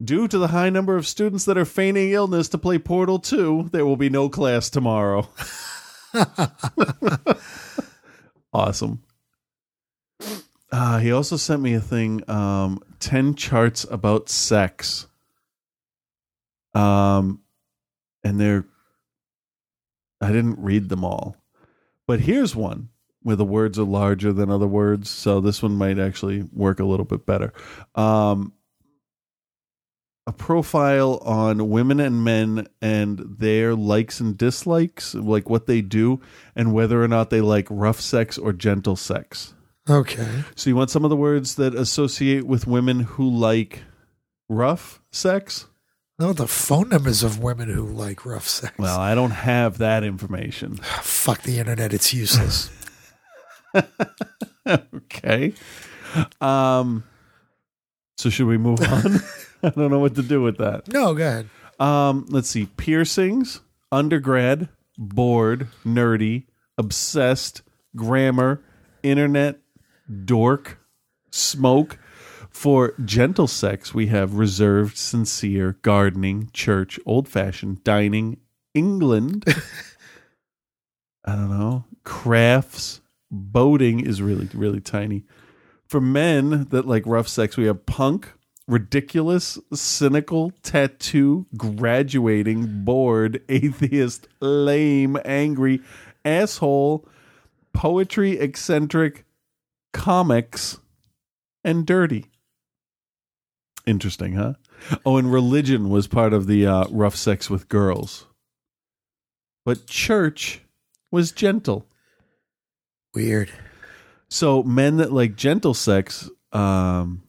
Due to the high number of students that are feigning illness to play Portal 2, there will be no class tomorrow. awesome. Uh, he also sent me a thing um, 10 charts about sex. Um, and they're, I didn't read them all. But here's one where the words are larger than other words. So this one might actually work a little bit better. Um, a profile on women and men and their likes and dislikes, like what they do, and whether or not they like rough sex or gentle sex. Okay. So you want some of the words that associate with women who like rough sex? No, the phone numbers of women who like rough sex. Well, I don't have that information. Fuck the internet. It's useless. okay. Um so should we move on? I don't know what to do with that. no, go ahead. Um, let's see. Piercings, undergrad, bored, nerdy, obsessed, grammar, internet, dork, smoke. For gentle sex, we have reserved, sincere, gardening, church, old fashioned, dining, England. I don't know. Crafts, boating is really, really tiny. For men that like rough sex, we have punk, ridiculous, cynical, tattoo, graduating, bored, atheist, lame, angry, asshole, poetry, eccentric, comics, and dirty. Interesting, huh? Oh, and religion was part of the uh, rough sex with girls. But church was gentle. Weird. So men that like gentle sex um,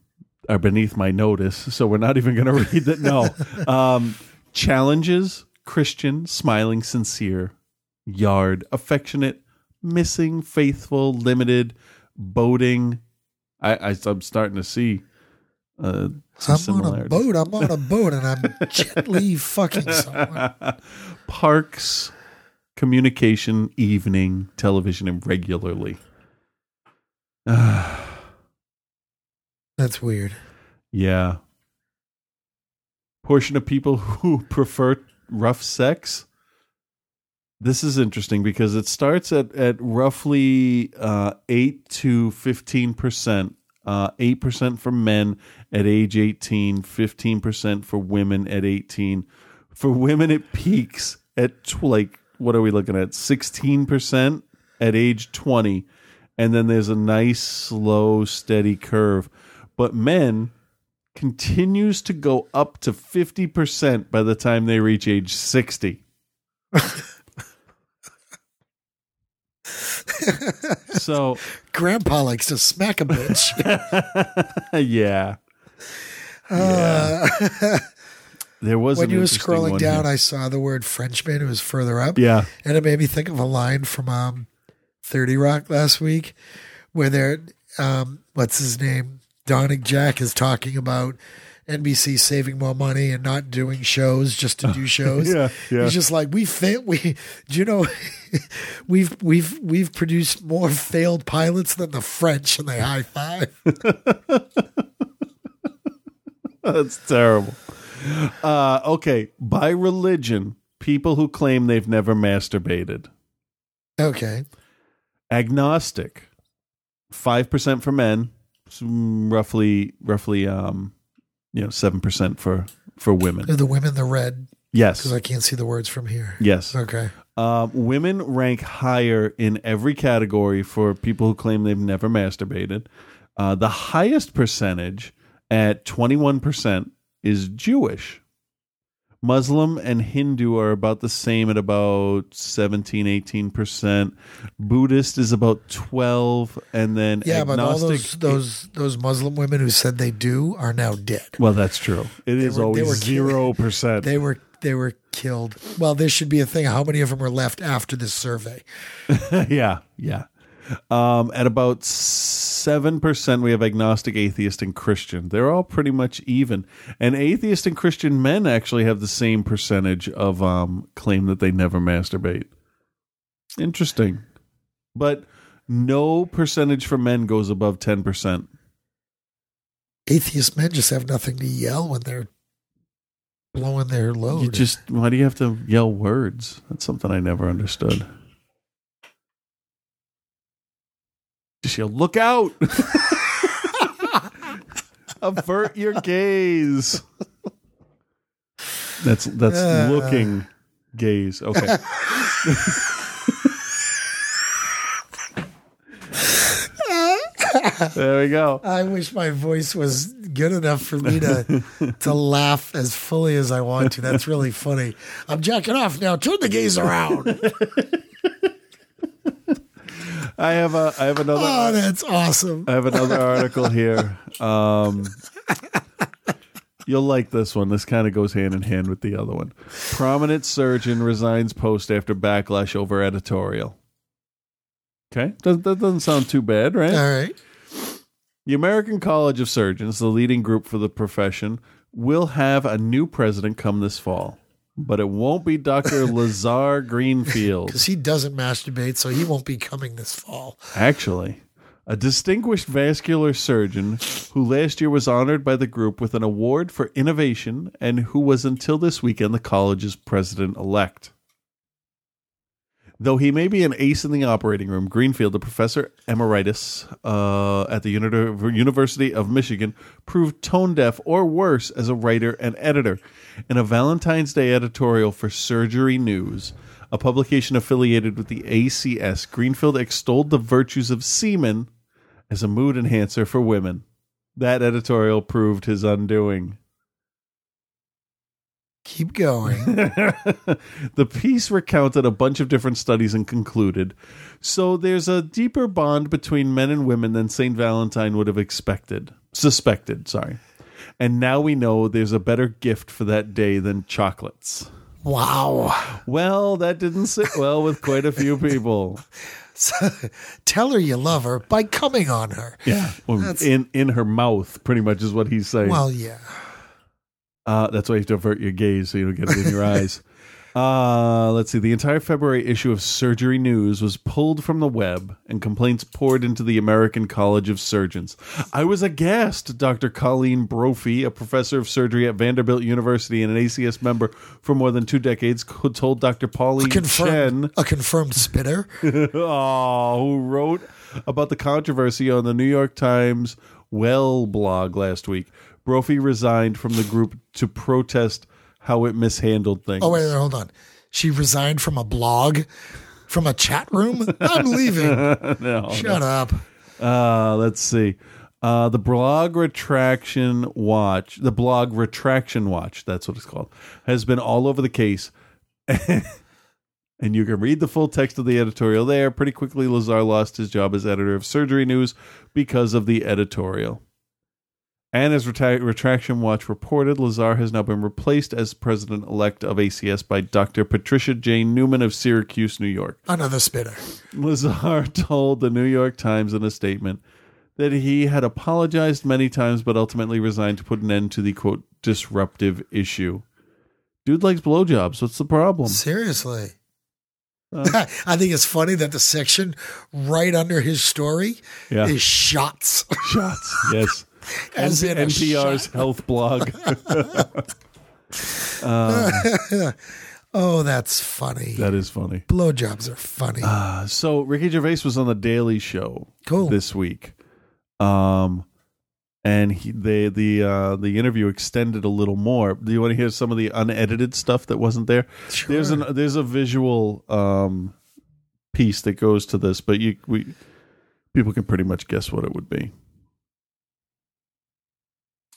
are beneath my notice. So we're not even going to read that. No. Um, challenges, Christian, smiling, sincere, yard, affectionate, missing, faithful, limited, boating. I, I I'm starting to see uh, some I'm on a boat. I'm on a boat and I'm gently fucking someone. Parks, communication, evening, television, and regularly. That's weird. Yeah. portion of people who prefer rough sex. This is interesting because it starts at at roughly uh, eight to fifteen percent. Uh, Eight percent for men at age 18, 15 percent for women at eighteen. For women, it peaks at tw- like what are we looking at? Sixteen percent at age twenty, and then there's a nice slow, steady curve. But men continues to go up to fifty percent by the time they reach age sixty. so Grandpa likes to smack a bitch. yeah. Uh, There was when you were scrolling down, here. I saw the word Frenchman. It was further up. Yeah. and it made me think of a line from um, Thirty Rock last week, where they're um, what's his name, Donaghy Jack is talking about NBC saving more money and not doing shows just to do shows. Yeah, yeah. He's just like we fail. We do you know we've we've we've produced more failed pilots than the French, and they high five. That's terrible. Uh, okay, by religion, people who claim they've never masturbated. Okay, Agnostic, five percent for men, roughly, roughly, um, you know, seven percent for for women. are the women the red? Yes. because I can't see the words from here. Yes. Okay. Um, women rank higher in every category for people who claim they've never masturbated. Uh, the highest percentage at 21% is Jewish. Muslim and Hindu are about the same at about 17, 18%. Buddhist is about 12 and then Yeah, but all those those those Muslim women who said they do are now dead. Well, that's true. It is were- they always were zero percent. They were they were killed. Well, there should be a thing. How many of them are left after this survey? yeah, yeah. Um, at about seven percent, we have agnostic, atheist, and Christian. They're all pretty much even. And atheist and Christian men actually have the same percentage of um, claim that they never masturbate. Interesting, but no percentage for men goes above ten percent. Atheist men just have nothing to yell when they're blowing their load. You just why do you have to yell words? That's something I never understood. Just yell, look out! Avert your gaze. That's that's Uh. looking gaze. Okay. there we go. I wish my voice was good enough for me to to laugh as fully as I want to. That's really funny. I'm jacking off now. Turn the gaze around. I have a I have another Oh, that's awesome. I have another article here. Um, you'll like this one. This kind of goes hand in hand with the other one. Prominent surgeon resigns post after backlash over editorial. Okay, that, that doesn't sound too bad, right? All right. The American College of Surgeons, the leading group for the profession, will have a new president come this fall, but it won't be Dr. Lazar Greenfield. Because he doesn't masturbate, so he won't be coming this fall. Actually, a distinguished vascular surgeon who last year was honored by the group with an award for innovation and who was until this weekend the college's president elect. Though he may be an ace in the operating room, Greenfield, a professor emeritus uh, at the Uni- University of Michigan, proved tone deaf or worse as a writer and editor. In a Valentine's Day editorial for Surgery News, a publication affiliated with the ACS, Greenfield extolled the virtues of semen as a mood enhancer for women. That editorial proved his undoing. Keep going. the piece recounted a bunch of different studies and concluded so there's a deeper bond between men and women than St. Valentine would have expected, suspected, sorry. And now we know there's a better gift for that day than chocolates. Wow. Well, that didn't sit well with quite a few people. So, tell her you love her by coming on her. Yeah. Well, in in her mouth, pretty much is what he's saying. Well, yeah. Uh, that's why you have to avert your gaze so you don't get it in your eyes. Uh, let's see. The entire February issue of Surgery News was pulled from the web and complaints poured into the American College of Surgeons. I was aghast. Dr. Colleen Brophy, a professor of surgery at Vanderbilt University and an ACS member for more than two decades, told Dr. Pauline confirmed, Chen, a confirmed spitter. oh, who wrote about the controversy on the New York Times Well blog last week. Brophy resigned from the group to protest how it mishandled things. Oh wait, wait, hold on. She resigned from a blog, from a chat room. I'm leaving. no, Shut no. up. Uh, let's see. Uh, the blog retraction watch, the blog retraction watch, that's what it's called, has been all over the case. and you can read the full text of the editorial there. Pretty quickly, Lazar lost his job as editor of Surgery News because of the editorial. And as Reta- Retraction Watch reported, Lazar has now been replaced as president elect of ACS by Dr. Patricia Jane Numann of Syracuse, New York. Another spitter. Lazar told the New York Times in a statement that he had apologized many times but ultimately resigned to put an end to the quote disruptive issue. Dude likes blowjobs. What's the problem? Seriously. Uh, I think it's funny that the section right under his story Yeah. is shots. Shots. Yes. As in NPR's health blog. Um, oh, that's funny. that is funny. Blowjobs are funny. Uh, so Ricky Gervais was on the Daily Show Cool. this week, um, and he, they the uh, the interview extended a little more. Do you want to hear some of the unedited stuff that wasn't there? There's an there's a visual um, piece that goes to this, but you we people can pretty much guess what it would be.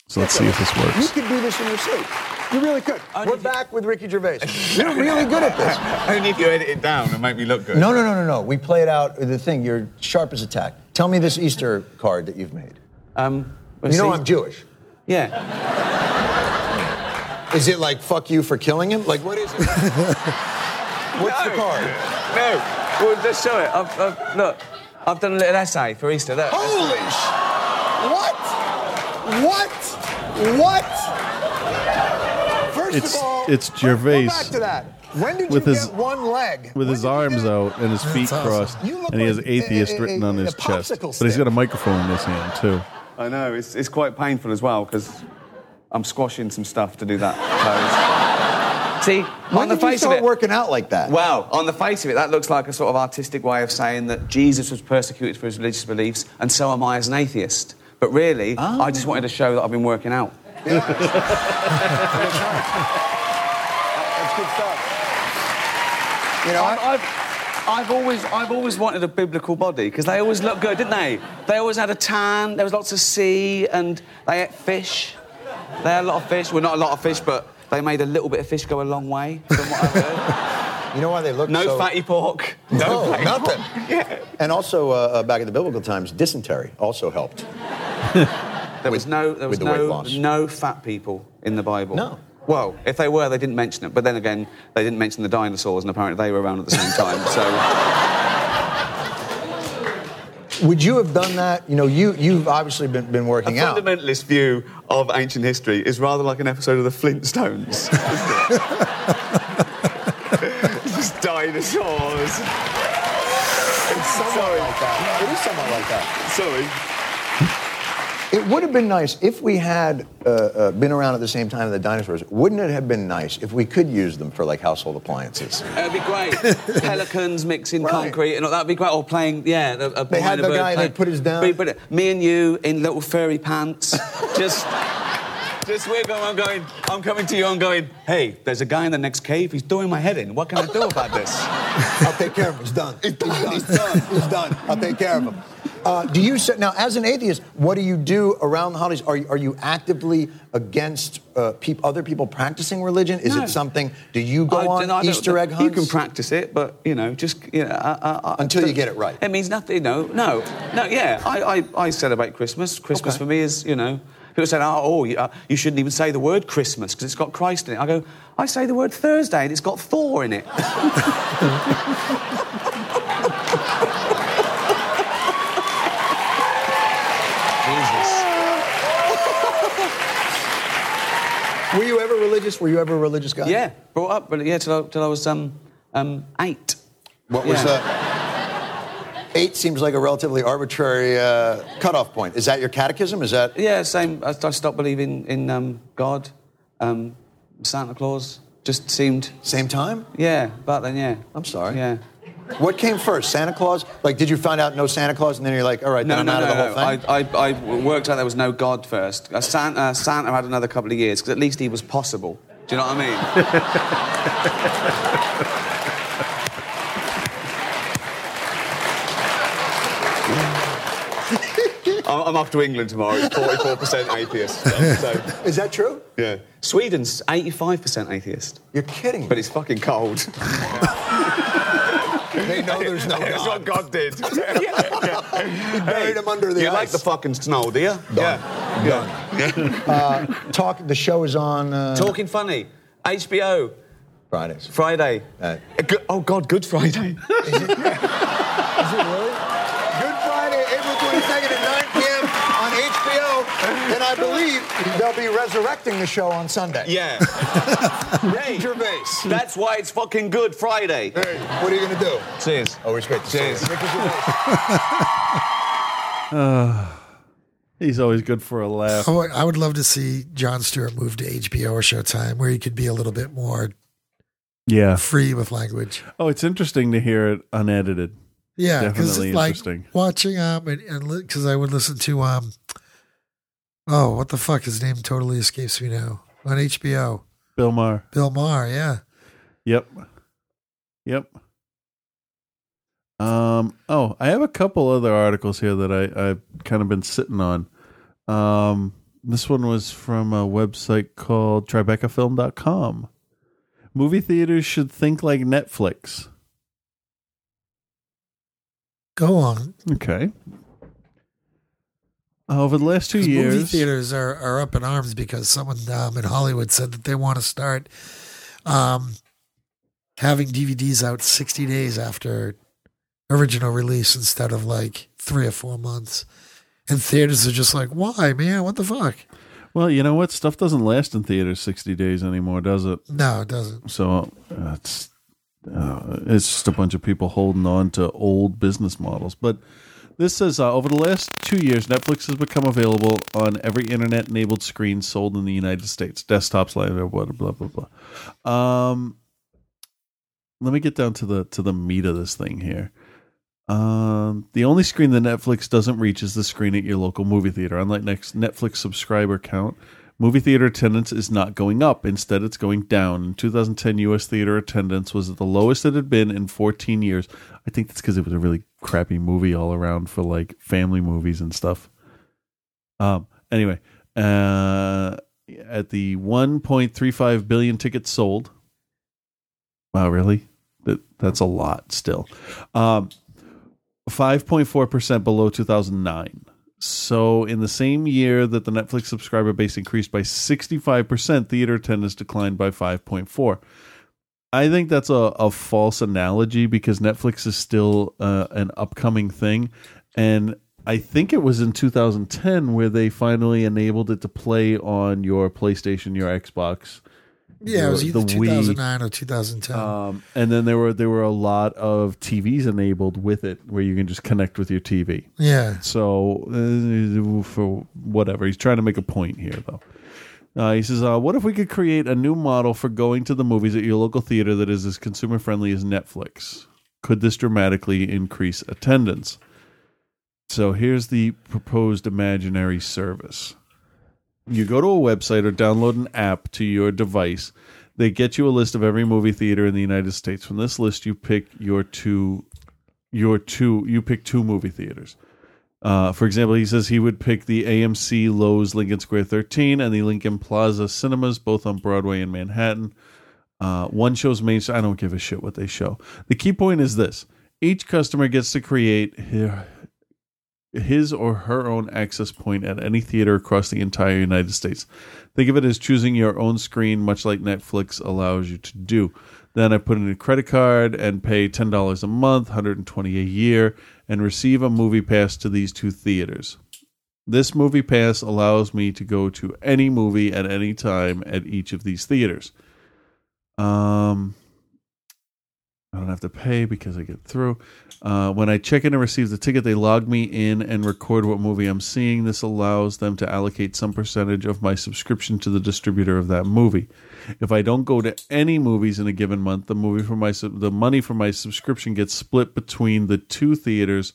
So let's see if this works. You could do this in your sleep. You really could. We're back with Ricky Gervais. You're really good at this. Only if you edit it down and make me look good. No, no, no, no, no. We play it out. The thing, you're sharp as a tack. Tell me this Easter card that you've made. Um, you know I'm Jewish. Yeah. Is it like fuck you for killing him? Like what is it? What's the card? No. Well, let's show it. I've, I've, look, I've done a little essay for Easter. Look. Holy sh! What? What? What? First It's of all, it's Go Gervais back to that. When did with you his get one leg? with his arms out and his feet awesome. crossed, You look and he has like atheist a- a- written on a his chest. popsicle But he's got a microphone in his hand too. I know, it's, it's quite painful as well because I'm squashing some stuff to do that pose. See, When on the did you face start of it, working out like that? Well, on the face of it, that looks like a sort of artistic way of saying that Jesus was persecuted for his religious beliefs, and so am I as an atheist. But really, I just wanted to oh. show that I've been working out. That's good stuff. You know, I've, I've, I've always, I've always wanted a biblical body because they always look good, didn't they? They always had a tan. There was lots of sea, and they ate fish. They had a lot of fish. Well, not a lot of fish, but they made a little bit of fish go a long way. From what I've heard. You know why they look like. no so... fatty pork. No, fatty nothing. pork. And also, uh, uh, back in the biblical times, dysentery also helped. There was no, there was no, no fat people in the Bible. No. Well, if they were, they didn't mention it. But then again, they didn't mention the dinosaurs, and apparently they were around at the same time. So. Would you have done that? You know, you you've obviously been, been working A out. fundamentalist view of ancient history is rather like an episode of the Flintstones. Just dinosaurs. It's somewhat like that. It is somewhat like that. Sorry. It would have been nice if we had uh, uh, been around at the same time as the dinosaurs. Wouldn't it have been nice if we could use them for like household appliances? That'd be great. Pelicans mixing concrete and all that'd be great. Or playing, yeah. A, a They had the guy playing- that put his down. Be brilliant. Me and you in little furry pants, just. Just we're going, I'm going, I'm coming to you, I'm going, hey, there's a guy in the next cave, he's doing my head in. What can I do about this? I'll take care of him. He's done. He's done. He's done. He's done. I'll take care of him. Uh, do you now, as an atheist, what do you do around the holidays? Are you, are you actively against uh, peop other people practicing religion? Is No. it something? Do you go I- on I Easter egg hunts? You can practice it, but you know, just you know, uh, Until you get it right. It means nothing. No, no, no. Yeah, I, I, I celebrate Christmas. Christmas for me is you know. People say, oh, oh you, uh, you shouldn't even say the word Christmas because it's got Christ in it. I go, I say the word Thursday and it's got Thor in it. Jesus. Were you ever religious? Were you ever a religious guy? Yeah, brought up, but yeah, till I, till I was um, um, eight. What was Yeah. uh, eight? Seems like a relatively arbitrary uh, cutoff point. Is that your catechism? Is that Yeah, same. I, I stopped believing in um, God, um, Santa Claus. Just seemed. same time? Yeah, but then yeah. I'm sorry. Yeah. What came first, Santa Claus? Like, did you find out no Santa Claus, and then you're like, all right, No, then no, I'm no, out of the no. whole thing? I, I, I worked out there was no God first. Uh, Santa, Santa had another couple of years because at least he was possible. Do you know what I mean? I'm off to England tomorrow. It's 44% atheist. So, Is that true? yeah. Sweden's 85% atheist. You're kidding. But it's fucking cold. they know there's no God. That's what God. Did. He buried him under the you ice. like the fucking snow, do you? Yeah. yeah. uh, talk. The show is on uh, Talking funny. HBO. Fridays. Friday. Uh, oh, God, Good Friday. Is it really? Good Friday, April 22nd at 9 p.m. on HBO. And I believe they'll be resurrecting the show on Sunday. yeah. Ricky Gervais. That's why it's fucking Good Friday. Hey, what are you going to do? Cheers. Always great to see you. Cheers. Ricky Uh, he's always good for a laugh. I would- I would love to see Jon Stewart move to HBO or Showtime, where he could be a little bit more Yeah. free with language. Oh, it's interesting to hear it unedited. Yeah, because Definitely like interesting. watching um and and because I would listen to um oh what the fuck his name totally escapes me now on HBO Bill Maher. Bill Maher yeah Yep. Yep. Um. Oh, I have a couple other articles here that I I've kind of been sitting on. Um. This one was from a website called TribecaFilm.com. Movie theaters should think like Netflix. go on Okay. Over the last two years, movie theaters are, are up in arms because someone um, in Hollywood said that they want to start um having DVDs out 60 days after original release instead of like three or four months and theaters are just like why man what the fuck Well, you know what? Stuff doesn't last in theaters sixty days anymore, does it? no it doesn't So uh, it's uh, it's just a bunch of people holding on to old business models. But this says uh, over the last two years, Netflix has become available on every internet-enabled screen sold in the United States, desktops, blah blah blah blah. Um, let me get down to the to the meat of this thing here. Um, the only screen that Netflix doesn't reach is the screen at your local movie theater. Unlike next Netflix subscriber count, movie theater attendance is not going up. Instead, it's going down. In 2010, U.S. theater attendance was at the lowest it had been in 14 years. I think that's because it was a really crappy movie all around for like family movies and stuff. Um. Anyway, uh, at the 1.35 billion tickets sold. Wow, really? That that's a lot still. Um, 5.4% below 2009. So, in the same year that the Netflix subscriber base increased by 65%, theater attendance declined by 5.4. I think that's a, a false analogy because Netflix is still uh, an upcoming thing. And I think it was in 2010 where they finally enabled it to play on your PlayStation, your Xbox. Yeah it was either the Wii. 2009 or 2010 Um, and then there were there were a lot of TVs enabled with it where you can just connect with your TV. Yeah. So uh, for whatever, he's trying to make a point here, though. Uh, he says, uh, "What if we could create a new model for going to the movies at your local theater that is as consumer friendly as Netflix? Could this dramatically increase attendance?" So here's the proposed imaginary service you go to a website or download an app to your device. They get you a list of every movie theater in the United States. From this list, you pick your two, your two. You pick two movie theaters. Uh, for example, he says he would pick the AMC Loews Lincoln Square 13 and the Lincoln Plaza Cinemas, both on Broadway in Manhattan. Uh, one shows Main. I don't give a shit what they show. The key point is this: each customer gets to create his, or her own access point at any theater across the entire United States. Think of it as choosing your own screen, much like Netflix allows you to do. Then I put in a credit card and pay ten dollars a month, 120 a year, and receive a movie pass to these two theaters. This movie pass allows me to go to any movie at any time at each of these theaters. Um, I don't have to pay because I get through. Uh, when I check in and receive the ticket, they log me in and record what movie I'm seeing. This allows them to allocate some percentage of my subscription to the distributor of that movie. If I don't go to any movies in a given month, the movie for my the money for my subscription gets split between the two theaters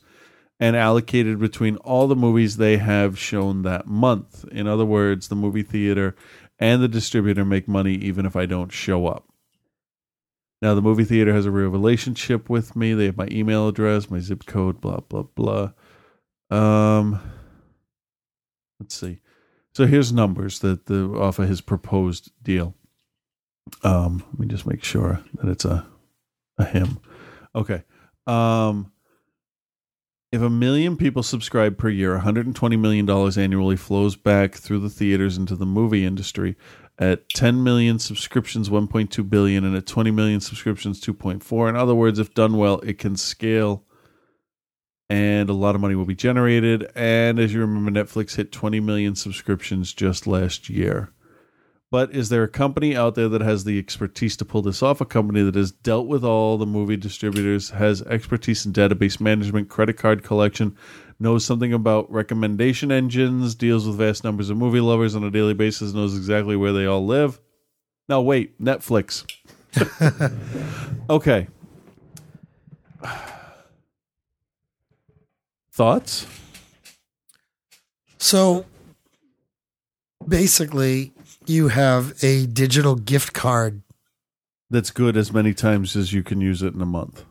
and allocated between all the movies they have shown that month. In other words, the movie theater and the distributor make money even if I don't show up. Now, the movie theater has a real relationship with me. They have my email address, my zip code, blah, blah, blah. Um, let's see. So here's numbers that the off of his proposed deal. Um, let me just make sure that it's a a him. Okay. Um, if a million people subscribe per year, 120 million dollars annually flows back through the theaters into the movie industry. At 10 million subscriptions, 1.2 billion, and at 20 million subscriptions, 2.4. In other words, if done well, it can scale and a lot of money will be generated. And as you remember, Netflix hit 20 million subscriptions just last year. But is there a company out there that has the expertise to pull this off? A company that has dealt with all the movie distributors, has expertise in database management, credit card collection, knows something about recommendation engines, deals with vast numbers of movie lovers on a daily basis, knows exactly where they all live. Now, wait, Netflix. okay. Thoughts? So basically, you have a digital gift card. That's good as many times as you can use it in a month.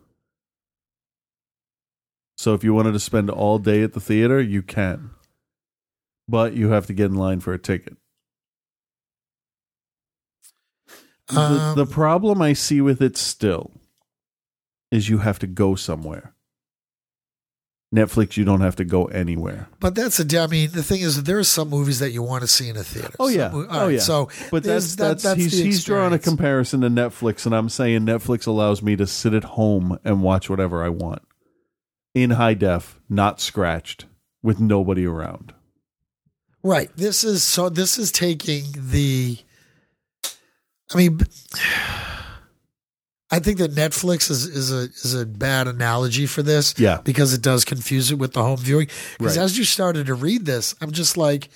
So if you wanted to spend all day at the theater, you can. But you have to get in line for a ticket. The, Um, the problem I see with it still is you have to go somewhere. Netflix, you don't have to go anywhere. But that's a. I mean, the thing is, there are some movies that you want to see in a theater. Oh yeah, Some oh right, yeah. So, but there's- that's that- that's, he's he's drawing a comparison to Netflix, and I'm saying Netflix allows me to sit at home and watch whatever I want in high def, not scratched, with nobody around. Right. This is so. This is taking the. I mean, I think that Netflix is is a is a bad analogy for this. Yeah. because it does confuse it with the home viewing. Because Right. as you started to read this, I'm just like,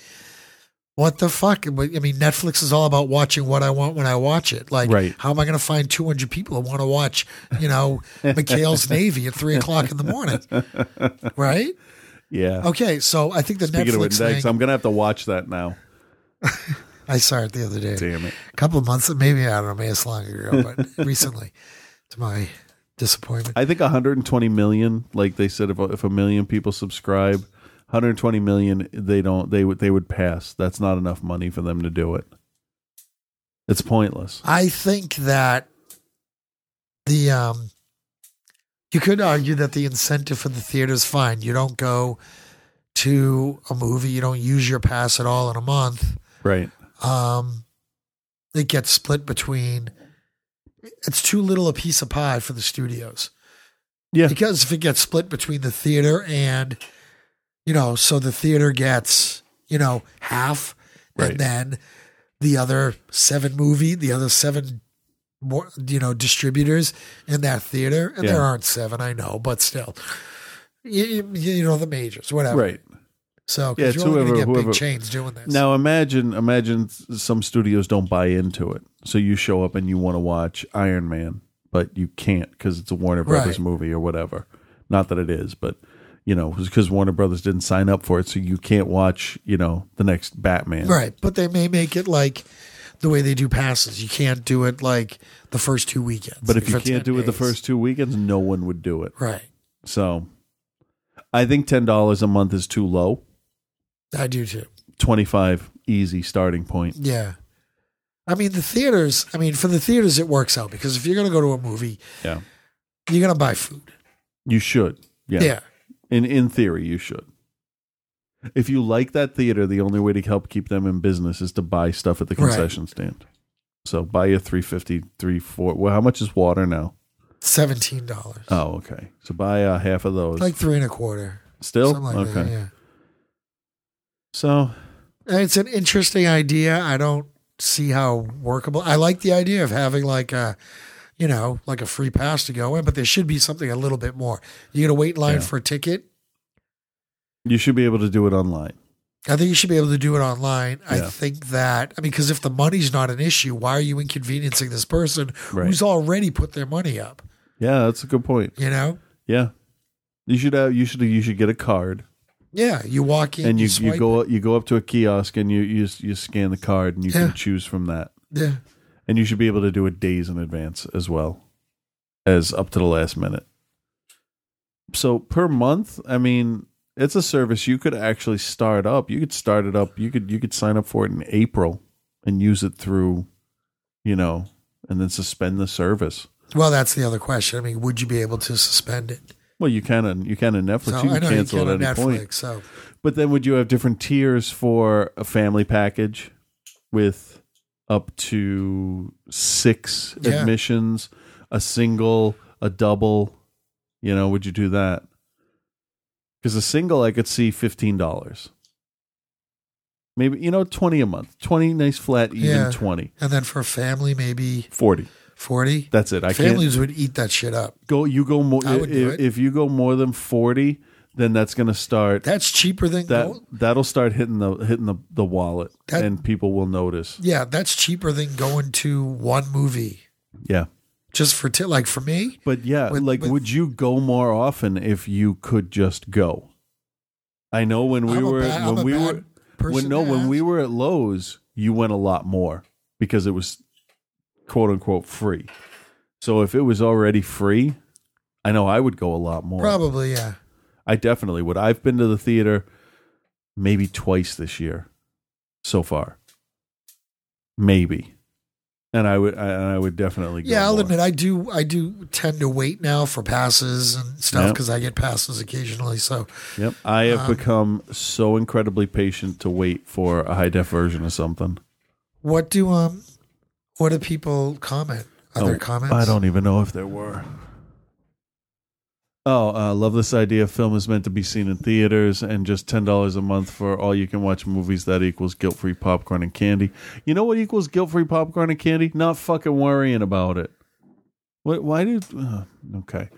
what the fuck? I mean, Netflix is all about watching what I want when I watch it. Like, Right. how am I going to find 200 people who want to watch, you know, McHale's Navy at three o'clock in the morning? Right. Yeah. Okay, so I think the Speaking of Netflix index, thing. I'm gonna have to watch that now. I saw it the other day. Damn it. A couple of months, maybe I don't know, maybe it's long ago, but recently, to my disappointment. I think 120 million, like they said, if if a million people subscribe, 120 million, they don't, they would, they would pass. That's not enough money for them to do it. It's pointless. I think that the um, you could argue that the incentive for the theater is fine. You don't go to a movie, you don't use your pass at all in a month. Right. Um, it gets split between. It's too little a piece of pie for the studios. Yeah. Because if it gets split between the theater and, you know, so the theater gets, you know, half, Right. and then the other seven movie, the other seven, more, you know, distributors in that theater, and Yeah. there aren't seven, I know, but still, you, you, know, the majors, whatever. Right. So, Yeah, you're only whoever, get whoever. big chains doing this. Now imagine, imagine some studios don't buy into it, so you show up and you want to watch Iron Man, but you can't because it's a Warner Brothers Right. movie or whatever. Not that it is, but you know, was because Warner Brothers didn't sign up for it, so you can't watch, you know, the next Batman. Right, but they may make it like the way they do passes. You can't do it like the first two weekends. But if you can't 10 do it the first two weekends, no one would do it. right? So, I think ten dollars a month is too low. I do too. Twenty five easy starting point. Yeah, I mean the theaters. I mean for the theaters it works out because if you're going to go to a movie, Yeah, you're going to buy food. you should. Yeah. Yeah. In in theory, you should. If you like that theater, the only way to help keep them in business is to buy stuff at the Right. concession stand. So buy a 350, 3, 4. Well, how much is water now? Seventeen dollars, Oh, okay. So buy uh, half of those. like three and a quarter. Still? something like okay. that, yeah. So It's an interesting idea. I don't see how workable. I like the idea of having like a, you know, like a free pass to go in, but there should be something a little bit more. You got to wait in line Yeah. for a ticket. you should be able to do it online. I think you should be able to do it online. I Yeah. think that I mean, because if the money's not an issue, why are you inconveniencing this person Right. who's already put their money up? Yeah, that's a good point. You know? Yeah, you should have. You should. You should get a card, Yeah, you walk in and you you swipe go you go up to a kiosk and you you you scan the card and you Yeah. can choose from that. Yeah. And you should be able to do it days in advance as well as up to the last minute. So per month, I mean, it's a service you could actually start up. You could start it up. You could you could sign up for it in April and use it through, you know, and then suspend the service. Well, that's the other question. I mean, would you be able to suspend it? Well, you can on you can in Netflix. So, you can know you cancel can at on any Netflix, point. so- but then would you have different tiers for a family package with up to six Yeah. admissions, a single, a double? You know, would you do that? Because a single, I could see fifteen dollars. Maybe you know twenty a month, twenty nice flat, even yeah. twenty. And then for a family, maybe 40. 40. That's it. I Families would eat that shit up. go. You go more. I would do if, it. if you go more than forty, then that's going to start. That's cheaper than that. That'll start hitting the hitting the the wallet, That- and people will notice. Yeah, that's cheaper than going to one movie Yeah, just for t- like for me. but yeah, With- like, with- would you go more often if you could just go? I know when we I'm were bad- I'm when a we were when no when we were at Loews, you went a lot more because it was quote unquote free. So if it was already free, I know I would go a lot more. Probably, yeah. I definitely would. I've been to the theater maybe twice this year so far. Maybe. And I would I, and I would definitely go. Yeah, I'll more. admit I do. I do tend to wait now for passes and stuff Yep. because I get passes occasionally. So Yep. I have Um, become so incredibly patient to wait for a high def version of something. what do um, what do people comment? Are there Oh, comments? I don't even know if there were. Oh, uh, love this idea. Film is meant to be seen in theaters, and just ten dollars a month for all you can watch movies. That equals guilt free popcorn and candy. You know what equals guilt free popcorn and candy? Not fucking worrying about it. What? Why did? Uh, okay.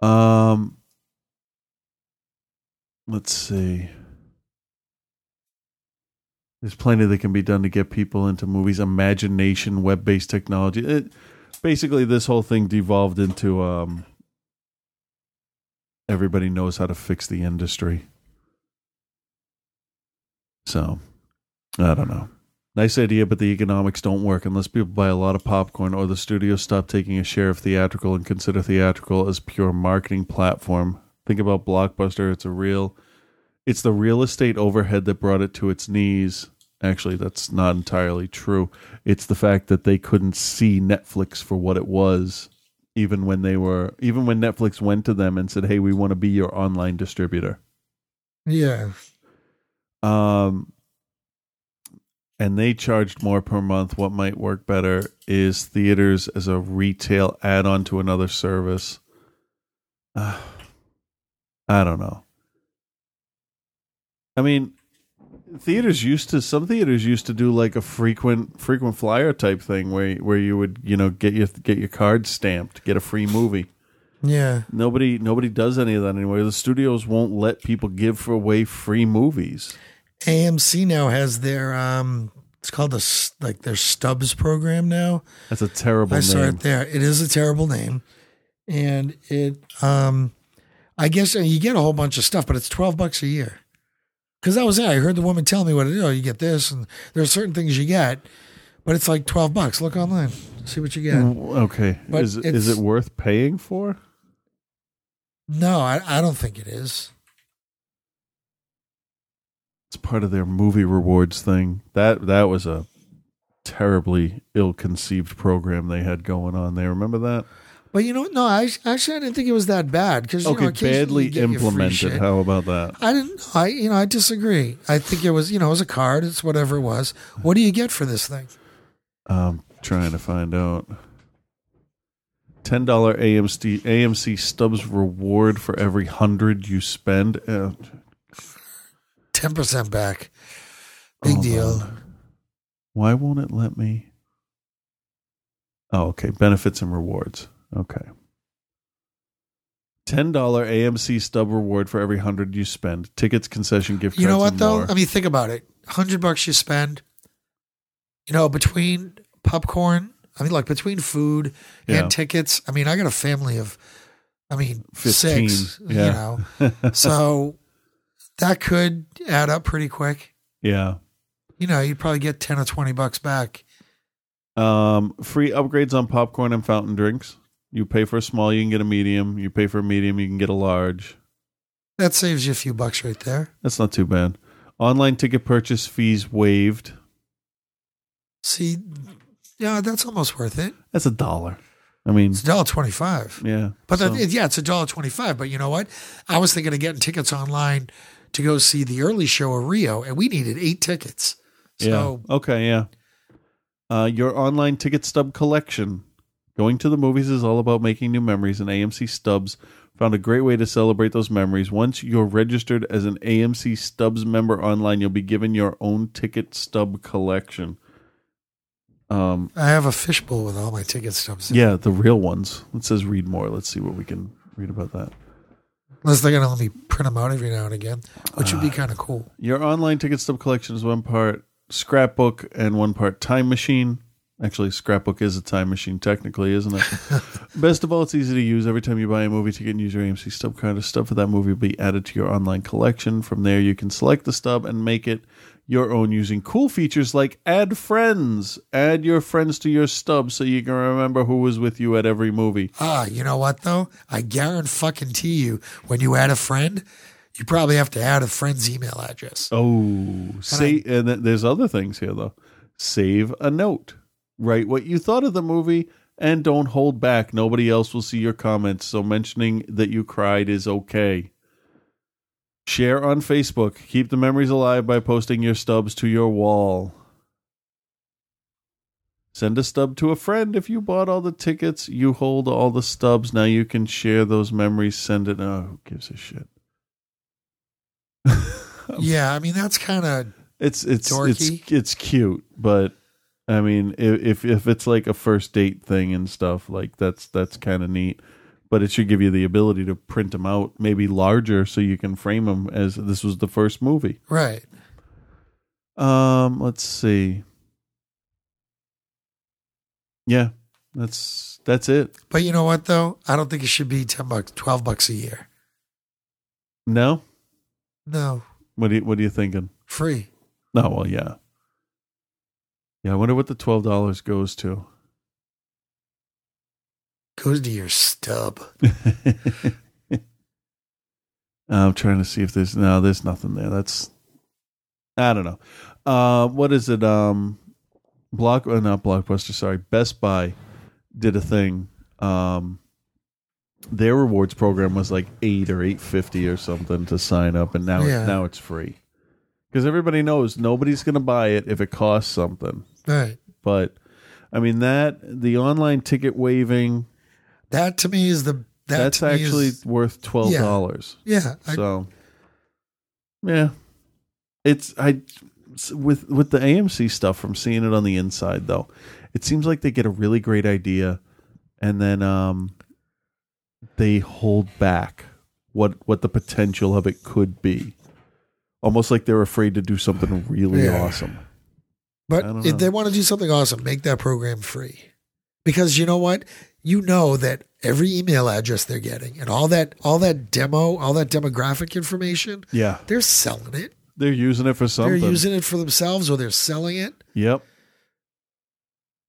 Um. Let's see. There's plenty that can be done to get people into movies. Imagination, web-based technology. It, basically, this whole thing devolved into um, everybody knows how to fix the industry. So, I don't know. Nice idea, but the economics don't work unless people buy a lot of popcorn or the studios stop taking a share of theatrical and consider theatrical as pure marketing platform. Think about Blockbuster. It's a real it's the real estate overhead that brought it to its knees. Actually, that's not entirely true. It's the fact that they couldn't see Netflix for what it was even when they were even when Netflix went to them and said, "Hey, we want to be your online distributor." Yeah, Um, and they charged more per month. What might work better is theaters as a retail add on to another service. Uh, I don't know. I mean, theaters used to some theaters used to do like a frequent frequent flyer type thing where where you would you know get your get your card stamped, get a free movie. yeah. Nobody nobody does any of that anymore. The studios won't let people give away free movies. AMC now has their um, it's called the like their Stubs program now. That's a terrible I saw name. it there. It is a terrible name, and it um, I guess you get a whole bunch of stuff, but it's twelve bucks a year. Because that was it. I heard the woman tell me what it is. Oh, you get this, and there are certain things you get, but it's like twelve bucks. Look online, see what you get. Okay, But is it worth paying for? No, I, I don't think it is. It's part of their movie rewards thing. That that was a terribly ill-conceived program they had going on there. Remember that? But you know, no, I actually I didn't think it was that bad because you know, okay, occasionally badly you get your free implemented. How about that? I didn't. I you know I disagree. I think it was you know it was a card. It's whatever it was. What do you get for this thing? I'm trying to find out. Ten dollar AMC AMC Stubs reward for every hundred you spend. Uh, ten percent back. Big deal. on. Why won't it let me? Oh, okay. Benefits and rewards. Okay. $10 AMC stub reward for every 100 you spend. Tickets, concession, gift cards, You know what though? more. I mean, think about it. Hundred bucks you spend. You know, between popcorn, I mean, like between food Yeah. and tickets. I mean, I got a family of, I mean, 15, six. yeah. You know, so that could add up pretty quick. yeah. You know, you'd probably get ten or twenty bucks back. Um, free upgrades on popcorn and fountain drinks. You pay for a small, you can get a medium. You pay for a medium, you can get a large. That saves you a few bucks right there. That's not too bad. Online ticket purchase fees waived. See, yeah, that's almost worth it. That's a dollar. I mean, It's a dollar twenty-five. yeah. But so- that, yeah, it's a dollar twenty-five. But you know what? I was thinking of getting tickets online to go see the early show of Rio, and we needed eight tickets. So yeah. Okay. Yeah. Uh, your online ticket stub collection. Going to the movies is all about making new memories, and AMC Stubs found a great way to celebrate those memories. Once you're registered as an AMC Stubs member online, you'll be given your own ticket stub collection. Um, I have a fishbowl with all my ticket stubs. in yeah, the real ones. It says read more. Let's see what we can read about that. Unless they're gonna let me print them out every now and again, which would be kind of cool. Your online ticket stub collection is one part scrapbook and one part time machine. Actually, scrapbook is a time machine, technically, isn't it? Best of all, it's easy to use. Every time you buy a movie ticket and use your AMC stub card, a stub for that movie will be added to your online collection. From there, you can select the stub and make it your own using cool features like add friends. Add your friends to your stub so you can remember who was with you at every movie. Ah, you know what though? I guarantee you, when you add a friend, you probably have to add a friend's email address. Oh, say, and then there's other things here though. Save a note. Write what you thought of the movie, and don't hold back. Nobody else will see your comments, so mentioning that you cried is okay. Share on Facebook. Keep the memories alive by posting your stubs to your wall. Send a stub to a friend if you bought all the tickets. You hold all the stubs. Now you can share those memories. Send it. Oh, who gives a shit? yeah, I mean that's kind of It's it's Dorky. it's it's cute, but I mean, if if it's like a first date thing and stuff, like that's that's kind of neat. But it should give you the ability to print them out, maybe larger, so you can frame them as this was the first movie. right. Um, let's see. Yeah, that's that's it. But you know what though? I don't think it should be ten bucks, twelve bucks a year. No, No, what do you what are you thinking? free. No, well, yeah, yeah. I wonder what the twelve dollars goes to. Goes to your stub. I'm trying to see if there's no, there's nothing there. That's I don't know. Uh, what is it? Um, Block, uh, not Blockbuster. Sorry, Best Buy did a thing. Um, their rewards program was like eight or eight fifty or something to sign up, and now Yeah. now it's free because everybody knows nobody's going to buy it if it costs something. Right. But I mean that the online ticket waiving That to me is the that that's actually is- worth twelve dollars. Yeah, I- So, yeah, it's I with with the AMC stuff from seeing it on the inside though. It seems like they get a really great idea, and then um, they hold back what what the potential of it could be. Almost like they're afraid to do something really Yeah. awesome. But I don't know. if they want to do something awesome, make that program free. Because you know what? You know that every email address they're getting and all that all that demo, all that demographic information, Yeah, they're selling it. they're using it for something. They're using it for themselves or they're selling it. Yep.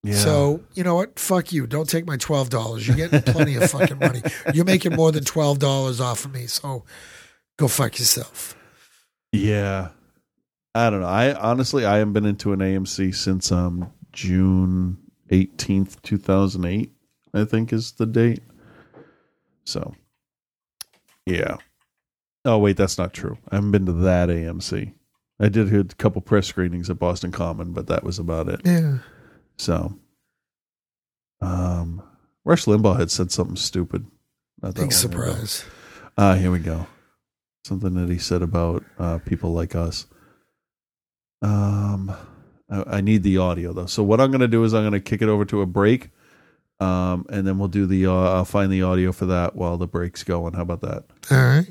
Yeah. So, you know what? Fuck you. Don't take my twelve dollars. You're getting plenty of fucking money. You're making more than twelve dollars off of me. So go fuck yourself. Yeah. I don't know. I honestly I haven't been into an AMC since um June 18th, 2008, I think is the date. So, yeah. Oh wait, that's not true. I haven't been to that AMC. I did a couple press screenings at Boston Common, but that was about it. Yeah. So, um, Rush Limbaugh had said something stupid. Not Big surprise. Ah, here we go. Something that he said about uh, people like us. Um, I, I need the audio though. So what I'm going to do is I'm going to kick it over to a break, um, and then we'll do the. Uh, I'll find the audio for that while the break's going. How about that? All right.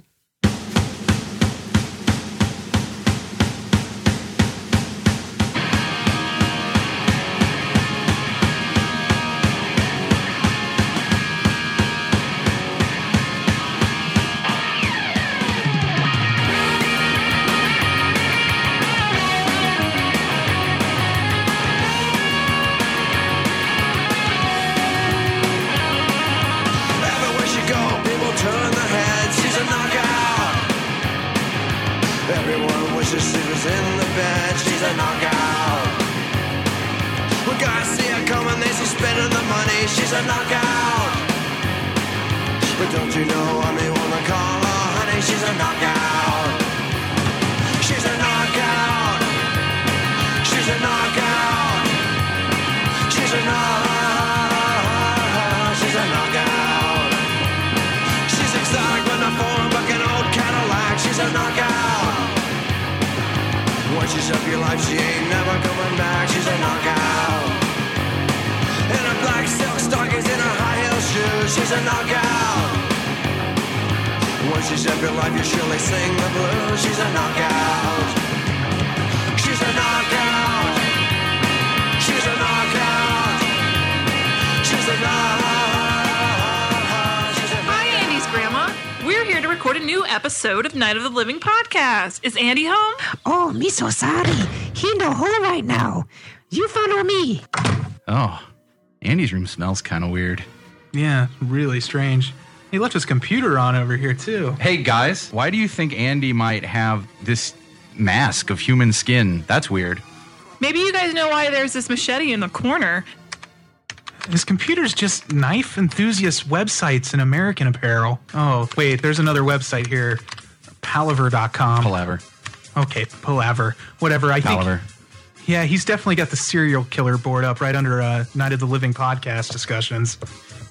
Podcast. Is Andy home? Oh, me so sorry. He in the hole right now. You follow me. Oh, Andy's room smells kind of weird. Yeah, really strange. He left his computer on over here, too. Hey, guys, why do you think Andy might have this mask of human skin? That's weird. Maybe you guys know why there's this machete in the corner. His computer's just knife enthusiast websites and American apparel. Oh, wait, there's another website here. Palaver.com. Palaver. Okay, Palaver. Whatever. I think. Palaver. think. Yeah, he's definitely got the serial killer board up right under uh, Night of the Living podcast discussions.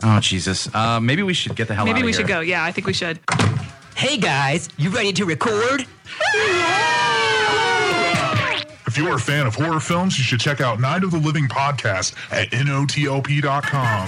Oh Jesus. Uh, maybe we should get the hell out Maybe we here. should go. Yeah, I think we should. Hey guys, you ready to record? If you're a fan of horror films, you should check out Night of the Living podcast at notop.com.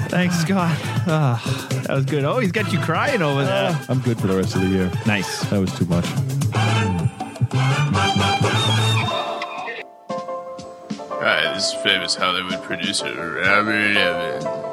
Thanks, Scott. Ah, that was good. Oh, he's got you crying over there. I'm good for the rest of the year. Nice. That was too much. Hi, this is famous Hollywood producer Robert Evans.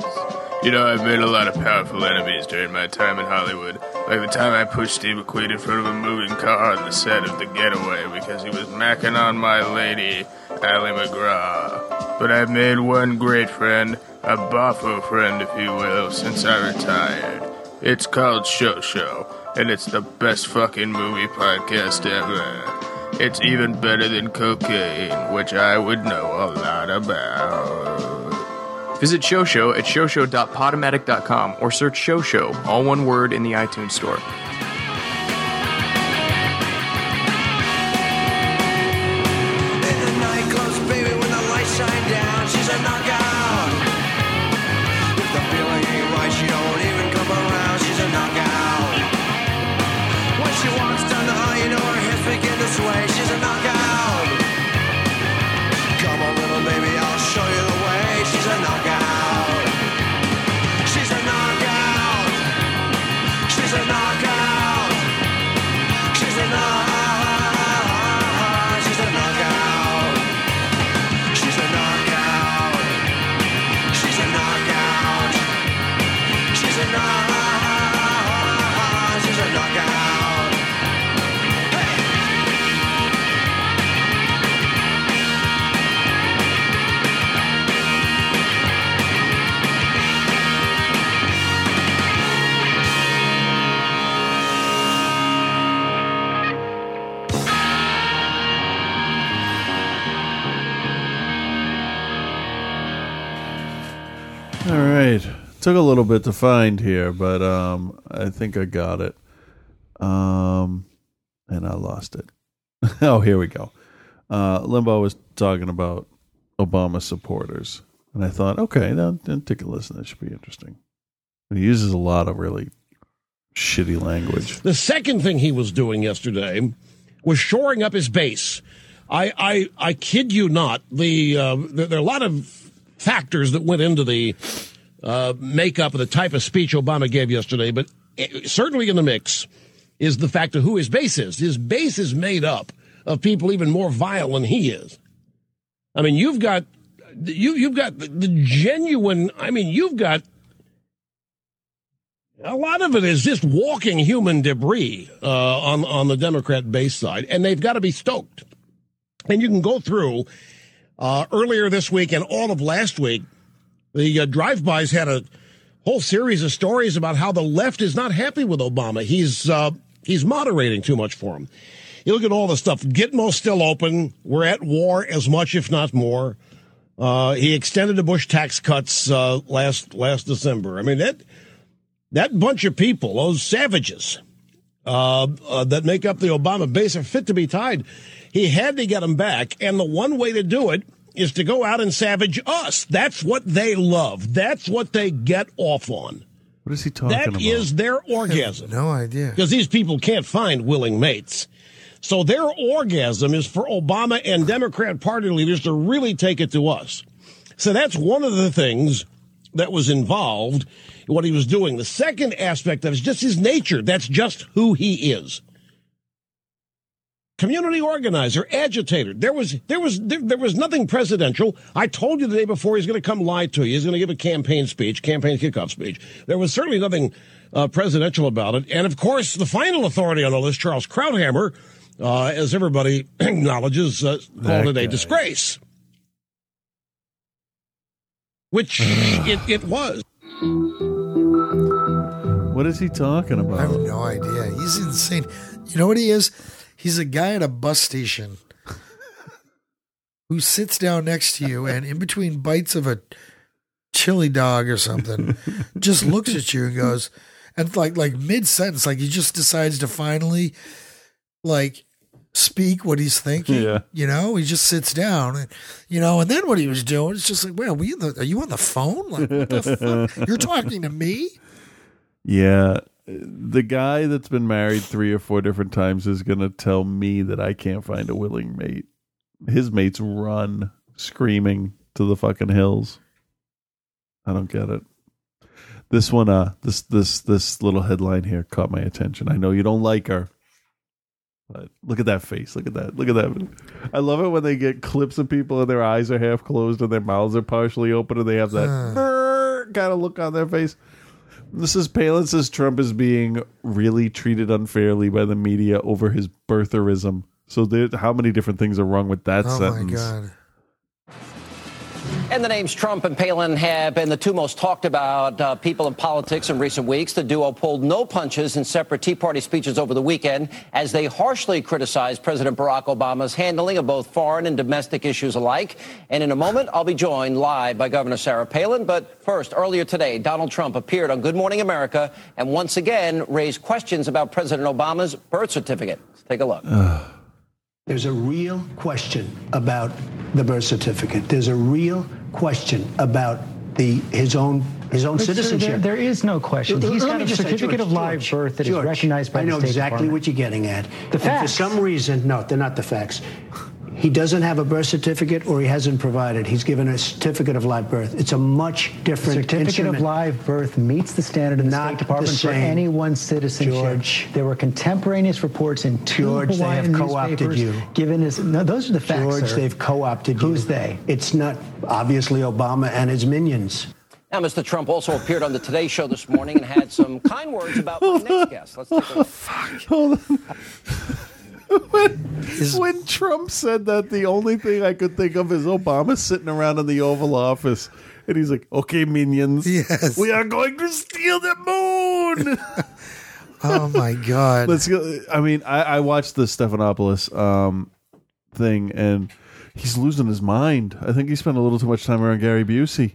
You know, I've made a lot of powerful enemies during my time in Hollywood. Like the time I pushed Steve McQueen in front of a moving car on the set of The Getaway because he was macking on my lady, Ali MacGraw. But I've made one great friend, a boffo friend, if you will, since I retired. It's called Show Show, and it's the best fucking movie podcast ever. It's even better than cocaine, which I would know a lot about. Visit Shosho at shosho.podomatic.com or search Shosho, all one word, in the iTunes store. Took a little bit to find here, but um, I think I got it. Um, and I lost it. oh, here we go. Uh, Limbaugh was talking about Obama supporters, and I thought, okay, then, then take a listen. That should be interesting. He uses a lot of really shitty language. The second thing he was doing yesterday was shoring up his base. I I, I kid you not. The uh, there, there are a lot of factors that went into the uh, makeup of the type of speech Obama gave yesterday, but eh, certainly in the mix is the fact of who his base is. His base is made up of people even more vile than he is. I mean, you've got you you've got the, the genuine. I mean, you've got a lot of it is just walking human debris uh, on on the Democrat base side, and they've got to be stoked. And you can go through uh, earlier this week and all of last week. The uh, drive-bys had a whole series of stories about how the left is not happy with Obama. He's uh, he's moderating too much for him. You look at all the stuff. Gitmo's still open. We're at war as much, if not more. Uh, he extended the Bush tax cuts uh, last last December. I mean that that bunch of people, those savages uh, uh, that make up the Obama base, are fit to be tied. He had to get them back, and the one way to do it is to go out and savage us. That's what they love. That's what they get off on. What is he talking That about? is their orgasm. No idea. Because these people can't find willing mates. So their orgasm is for Obama and Democrat Party leaders to really take it to us. So that's one of the things that was involved in what he was doing. The second aspect of it is just his nature. That's just who he is. Community organizer, agitator. There was there was there, there was nothing presidential. I told you the day before he's going to come lie to you. He's going to give a campaign speech, campaign kickoff speech. There was certainly nothing uh, presidential about it. And of course, the final authority on all this, Charles Krauthammer, uh, as everybody acknowledges, uh, That called it a guy. disgrace. Which it, it was. What is he talking about? I have no idea. He's insane. You know what he is? He's a guy at a bus station who sits down next to you and in between bites of a chili dog or something, just looks at you and goes, and like like mid sentence, like he just decides to finally like speak what he's thinking. Yeah. You know, he just sits down and you know, and then what he was doing is just like, well, we in the, are you on the phone? Like what the fuck? You're talking to me? Yeah. The guy that's been married three or four different times is going to tell me that I can't find a willing mate. His mates run screaming to the fucking hills. I don't get it. This one, uh, this this this little headline here caught my attention. I know you don't like her, but look at that face. Look at that. Look at that. I love it when they get clips of people and their eyes are half closed and their mouths are partially open and they have that kind of look on their face. This is Palin says Trump is being really treated unfairly by the media over his birtherism. So there, how many different things are wrong with that Oh sentence? my god. And the names Trump and Palin have been the two most talked about uh, people in politics in recent weeks. The duo pulled no punches in separate Tea Party speeches over the weekend as they harshly criticized President Barack Obama's handling of both foreign and domestic issues alike. And in a moment, I'll be joined live by Governor Sarah Palin. But first, earlier today, Donald Trump appeared on Good Morning America and once again raised questions about President Obama's birth certificate. Let's take a look. There's a real question about the birth certificate. There's a real question about the his own his own But, sir, citizenship. there- there is no question. Let He's me got a certificate George, of live George, birth that is George, recognized by I the know State exactly Department. what you're getting at. The And for some reason, no, they're not the facts. He doesn't have a birth certificate, or he hasn't provided. He's given a certificate of live birth. It's a much different certificate instrument. of live birth meets the standard in the Not State Department the for same. anyone's citizenship. George. there were contemporaneous reports in two George, they Hawaiian have co-opted newspapers you. Given his, no, those are the facts. George, sir. they've co-opted you. Who's they? It's not obviously Obama and his minions. Now, Mr. Trump also appeared on the Today Show this morning and had some kind words about my oh, next guest. Let's take a look. Hold on. when, when Trump said that, the only thing I could think of is Obama sitting around in the Oval Office. And he's like, okay, minions. Yes. We are going to steal the moon. Oh my god. Let's go. I mean, I, I watched the Stephanopoulos um, thing, and he's losing his mind. I think he spent a little too much time around Gary Busey.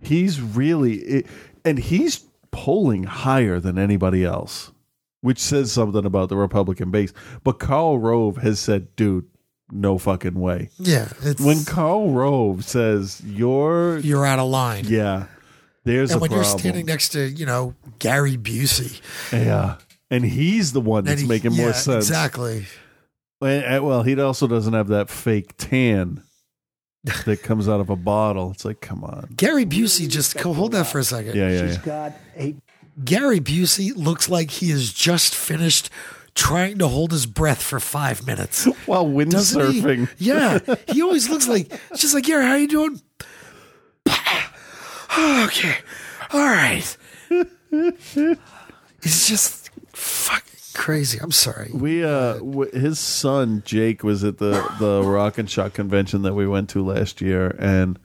He's really, and he's polling higher than anybody else, which says something about the Republican base. But Karl Rove has said, dude, no fucking way. Yeah, it's- when Karl Rove says you're You're out of line. yeah, there's and a when problem. you're standing next to, you know, Gary Busey. yeah, and he's the one that's he- making more sense. Exactly. Well, well, he also doesn't have that fake tan that comes out of a bottle. It's like, come on. Gary Busey just go hold that for a second. Yeah, yeah, She's yeah. got a Gary Busey looks like he has just finished trying to hold his breath for five minutes while he? windsurfing. Yeah, he always looks like it's just like Gary. How you doing? okay, all right. He's just fucking crazy. I'm sorry. We uh, w- his son Jake was at the the Rock and Shock convention that we went to last year, and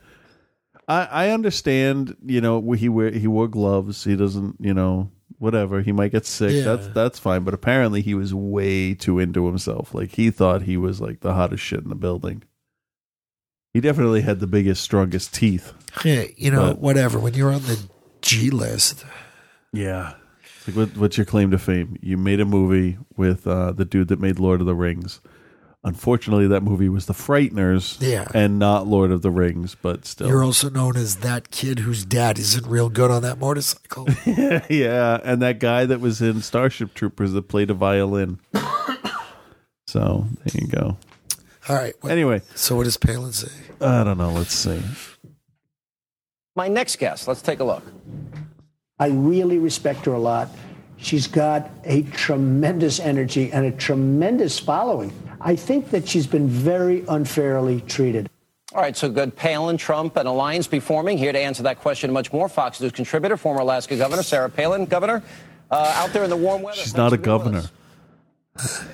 I I understand, you know, he wear he wore gloves. He doesn't, you know, whatever. He might get sick. Yeah. That's that's fine. But apparently, he was way too into himself. Like he thought he was like the hottest shit in the building. He definitely had the biggest, strongest teeth. Yeah, you know, But- whatever. When you're on the G list, Yeah. It's like, what, what's your claim to fame? You made a movie with uh, the dude that made Lord of the Rings. Unfortunately, that movie was The Frighteners, Yeah. and not Lord of the Rings, but still, you're also known as that kid whose dad isn't real good on that motorcycle. yeah. And that guy that was in Starship Troopers that played a violin. so there you go. All right. Anyway, so what does Palin say? I don't know. Let's see. My next guest, let's take a look. I really respect her a lot. She's got a tremendous energy and a tremendous following. I think that she's been very unfairly treated. All right, so good. Palin, Trump, an alliance be forming. Here to answer that question and much more, Fox News contributor, former Alaska Governor Sarah Palin. Governor, uh, out there in the warm weather. She's not a governor.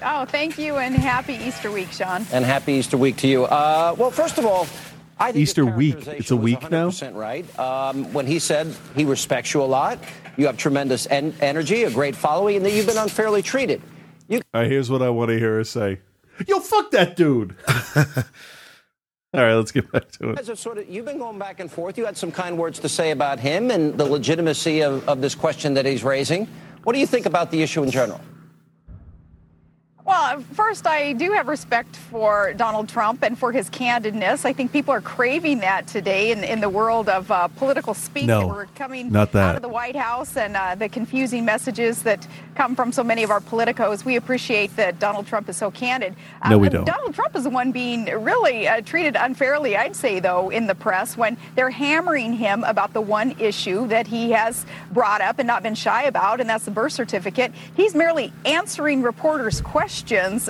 Oh, thank you, and happy Easter week, Sean. And happy Easter week to you. Uh, well, first of all, I think Easter his week. It's a week now? 100% right. Um, when he said he respects you a lot, you have tremendous en- energy, a great following, and that you've been unfairly treated. You All right, here's what I want to hear her say. Yo, fuck that dude. All right, let's get back to it. guys have sort of you've been going back and forth. You had some kind words to say about him and the legitimacy of, of this question that he's raising. What do you think about the issue in general? Well, first, I do have respect for Donald Trump and for his candidness. I think people are craving that today in, in the world of uh, political speak. No, that we're coming not that. out of the White House and uh, the confusing messages that come from so many of our politicos. We appreciate that Donald Trump is so candid. No, we don't. Donald Trump is the one being really uh, treated unfairly, I'd say, though, in the press when they're hammering him about the one issue that he has brought up and not been shy about, and that's the birth certificate. He's merely answering reporters' questions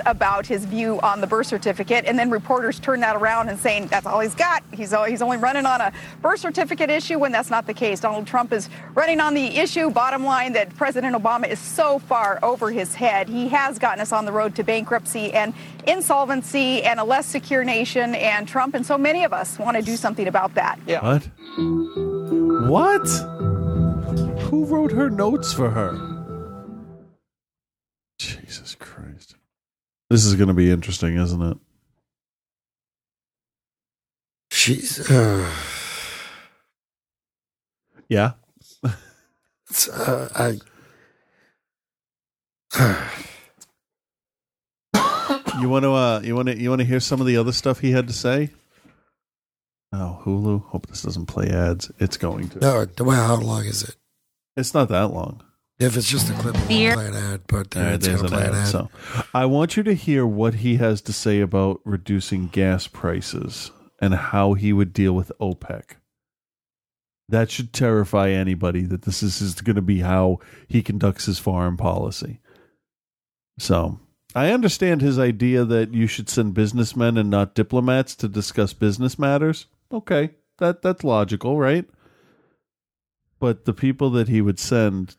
about his view on the birth certificate, and then reporters turn that around and saying that's all he's got. He's, al- he's only running on a birth certificate issue when that's not the case. Donald Trump is running on the issue, bottom line, that President Obama is so far over his head. He has gotten us on the road to bankruptcy and insolvency and a less secure nation, and Trump and so many of us want to do something about that. Yeah. What? What? Who wrote her notes for her? This is going to be interesting, isn't it? She's. Uh, Yeah. it's, uh, I. You want to uh you want to you want to hear some of the other stuff he had to say? Oh, Hulu. Hope this doesn't play ads. It's going to. No, well, how long is it? It's not that long. If it's just a clip, it won't play an ad, but uh, All right, it's there's going to play an ad. ad. So, I want you to hear what he has to say about reducing gas prices and how he would deal with OPEC. That should terrify anybody that this is, is going to be how he conducts his foreign policy. So, I understand his idea that you should send businessmen and not diplomats to discuss business matters. Okay, that that's logical, right? But the people that he would send,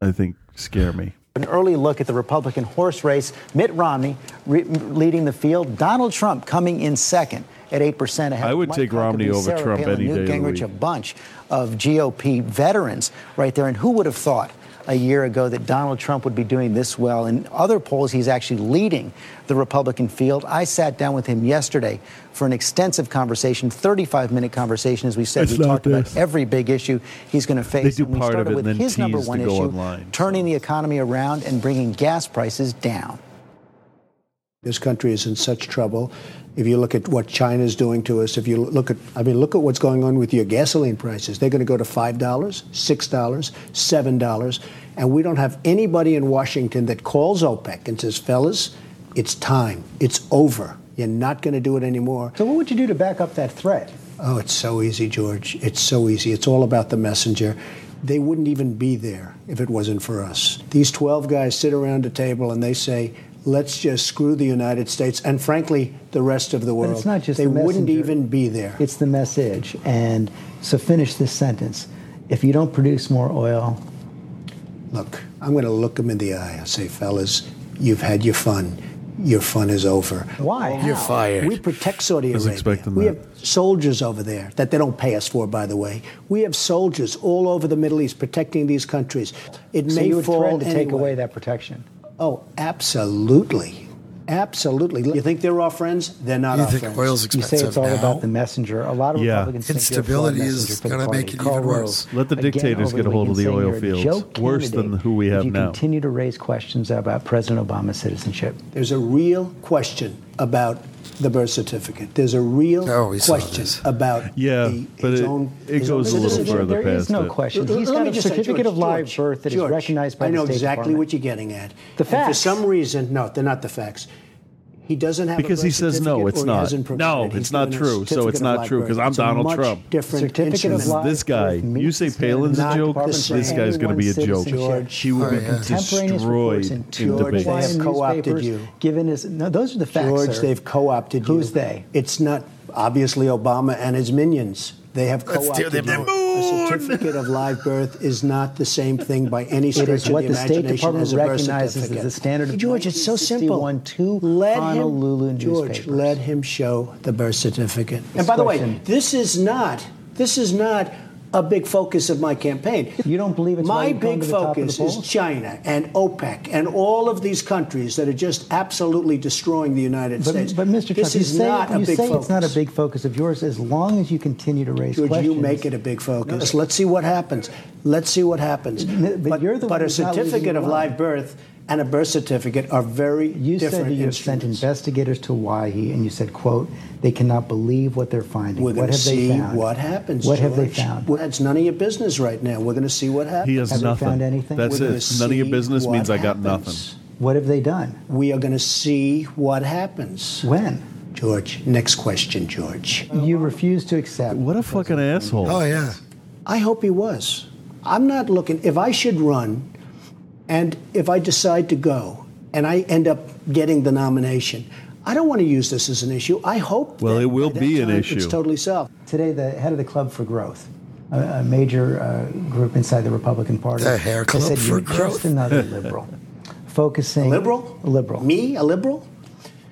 I think, scare me. An early look at the Republican horse race. Mitt Romney re- leading the field. Donald Trump coming in second at 8% ahead. I would Mike take Romney over Sarah Trump Palin, any Newt day of the Gingrich, a bunch of GOP veterans right there. And who would have thought a year ago that Donald Trump would be doing this well. In other polls, he's actually leading the Republican field. I sat down with him yesterday for an extensive conversation, 35 minute conversation, as we said. It's we not talked about every big issue he's going to face. do and we part of started it with his number one issue, online, turning the economy around and bringing gas prices down. This country is in such trouble. If you look at what China's doing to us, if you look at, I mean, look at what's going on with your gasoline prices. They're going to go to $5, $6, $7. And we don't have anybody in Washington that calls OPEC and says, fellas, it's time. It's over. You're not going to do it anymore. So, what would you do to back up that threat? Oh, it's so easy, George. It's so easy. It's all about the messenger. They wouldn't even be there if it wasn't for us. These 12 guys sit around a table and they say, let's just screw the United States and, frankly, the rest of the world. But it's not just they the wouldn't even be there. It's the message. And so finish this sentence. If you don't produce more oil, Look, I'm going to look them in the eye and say, fellas, you've had your fun. Your fun is over. Why? You're fired. We protect Saudi I was Arabia. expecting we that. have soldiers over there that they don't pay us for, by the way. We have soldiers all over the Middle East protecting these countries. It so may you would fall threaten to take away that protection. Oh, absolutely. Absolutely. You think they're our friends? They're not You our think friends. oil's You say it's all now? about the messenger. A lot of Yeah. Republicans think you're a flawed Instability is messenger gonna make it even worse. Let the dictators over get a hold of the oil fields. Worse than who we have if you now. continue to raise questions about President Obama's citizenship. There's a real question about the birth certificate. There's a real Oh, question this. about Yeah, the, but his it- own. it his own goes a little citizenship. further There is no it. question. L- He's let got me a just say, certificate George, of live George, birth that is George, recognized by the state. I know the State exactly Department. what you're getting at. The And for some reason, no, they're not the facts. He doesn't have a Because he says no, it's not. No, provided. It's not true, so it's not true, because I'm It's a Donald much Trump. Different Certificate of instrument. This guy, you say Palin's a joke, this guy's going to be a anyone's joke. citizenship. He would Oh, be yeah. Destroyed in in George, debate. they have co-opted you. Given his no, those are the facts. George, sir. they've co-opted you. Who's they? It's not obviously Obama and his minions. They have Let's co-opted do the you. A certificate of live birth is not the same thing by any It stretch is of what the the State Department as a birth recognizes as certificate. the standard of George, it's so simple. 1961, two let Honolulu him, George, newspapers. let him show the birth certificate. This and by the way, this is not this is not a big focus of my campaign. You don't believe it's my big to the top of the focus is? China and OPEC and all of these countries that are just absolutely destroying the United But, States. but Mr. this Trump, you is say, not a you big say focus. it's not a big focus of yours as long as you continue to raise George, questions. you make it a big focus. Let's see what happens. Let's see what happens. But but one a who's not leaving certificate of live birth and a birth certificate are very You said different that you have sent investigators to Hawaii, and you said, "quote They cannot believe what they're finding. We're what going to have see they found? what happens. What have they found? Well, it's none of your business right now. We're going to see what happens. He has Have nothing. found anything? That's We're it. None of your business what means I got happens. nothing. What have they done? We are going to see what happens. When? George, next question, George. You refuse to accept. What a fucking asshole. Oh yeah. I hope he was. I'm not looking. If I should run, and if I decide to go, and I end up getting the nomination, I don't want to use this as an issue. I hope. Well, that it will be an issue. It's totally solved. Today, the head of the Club for Growth, a, a major uh, group inside the Republican Party, The hair club said for you're growth." just another liberal, focusing liberal? a liberal. Me, a liberal?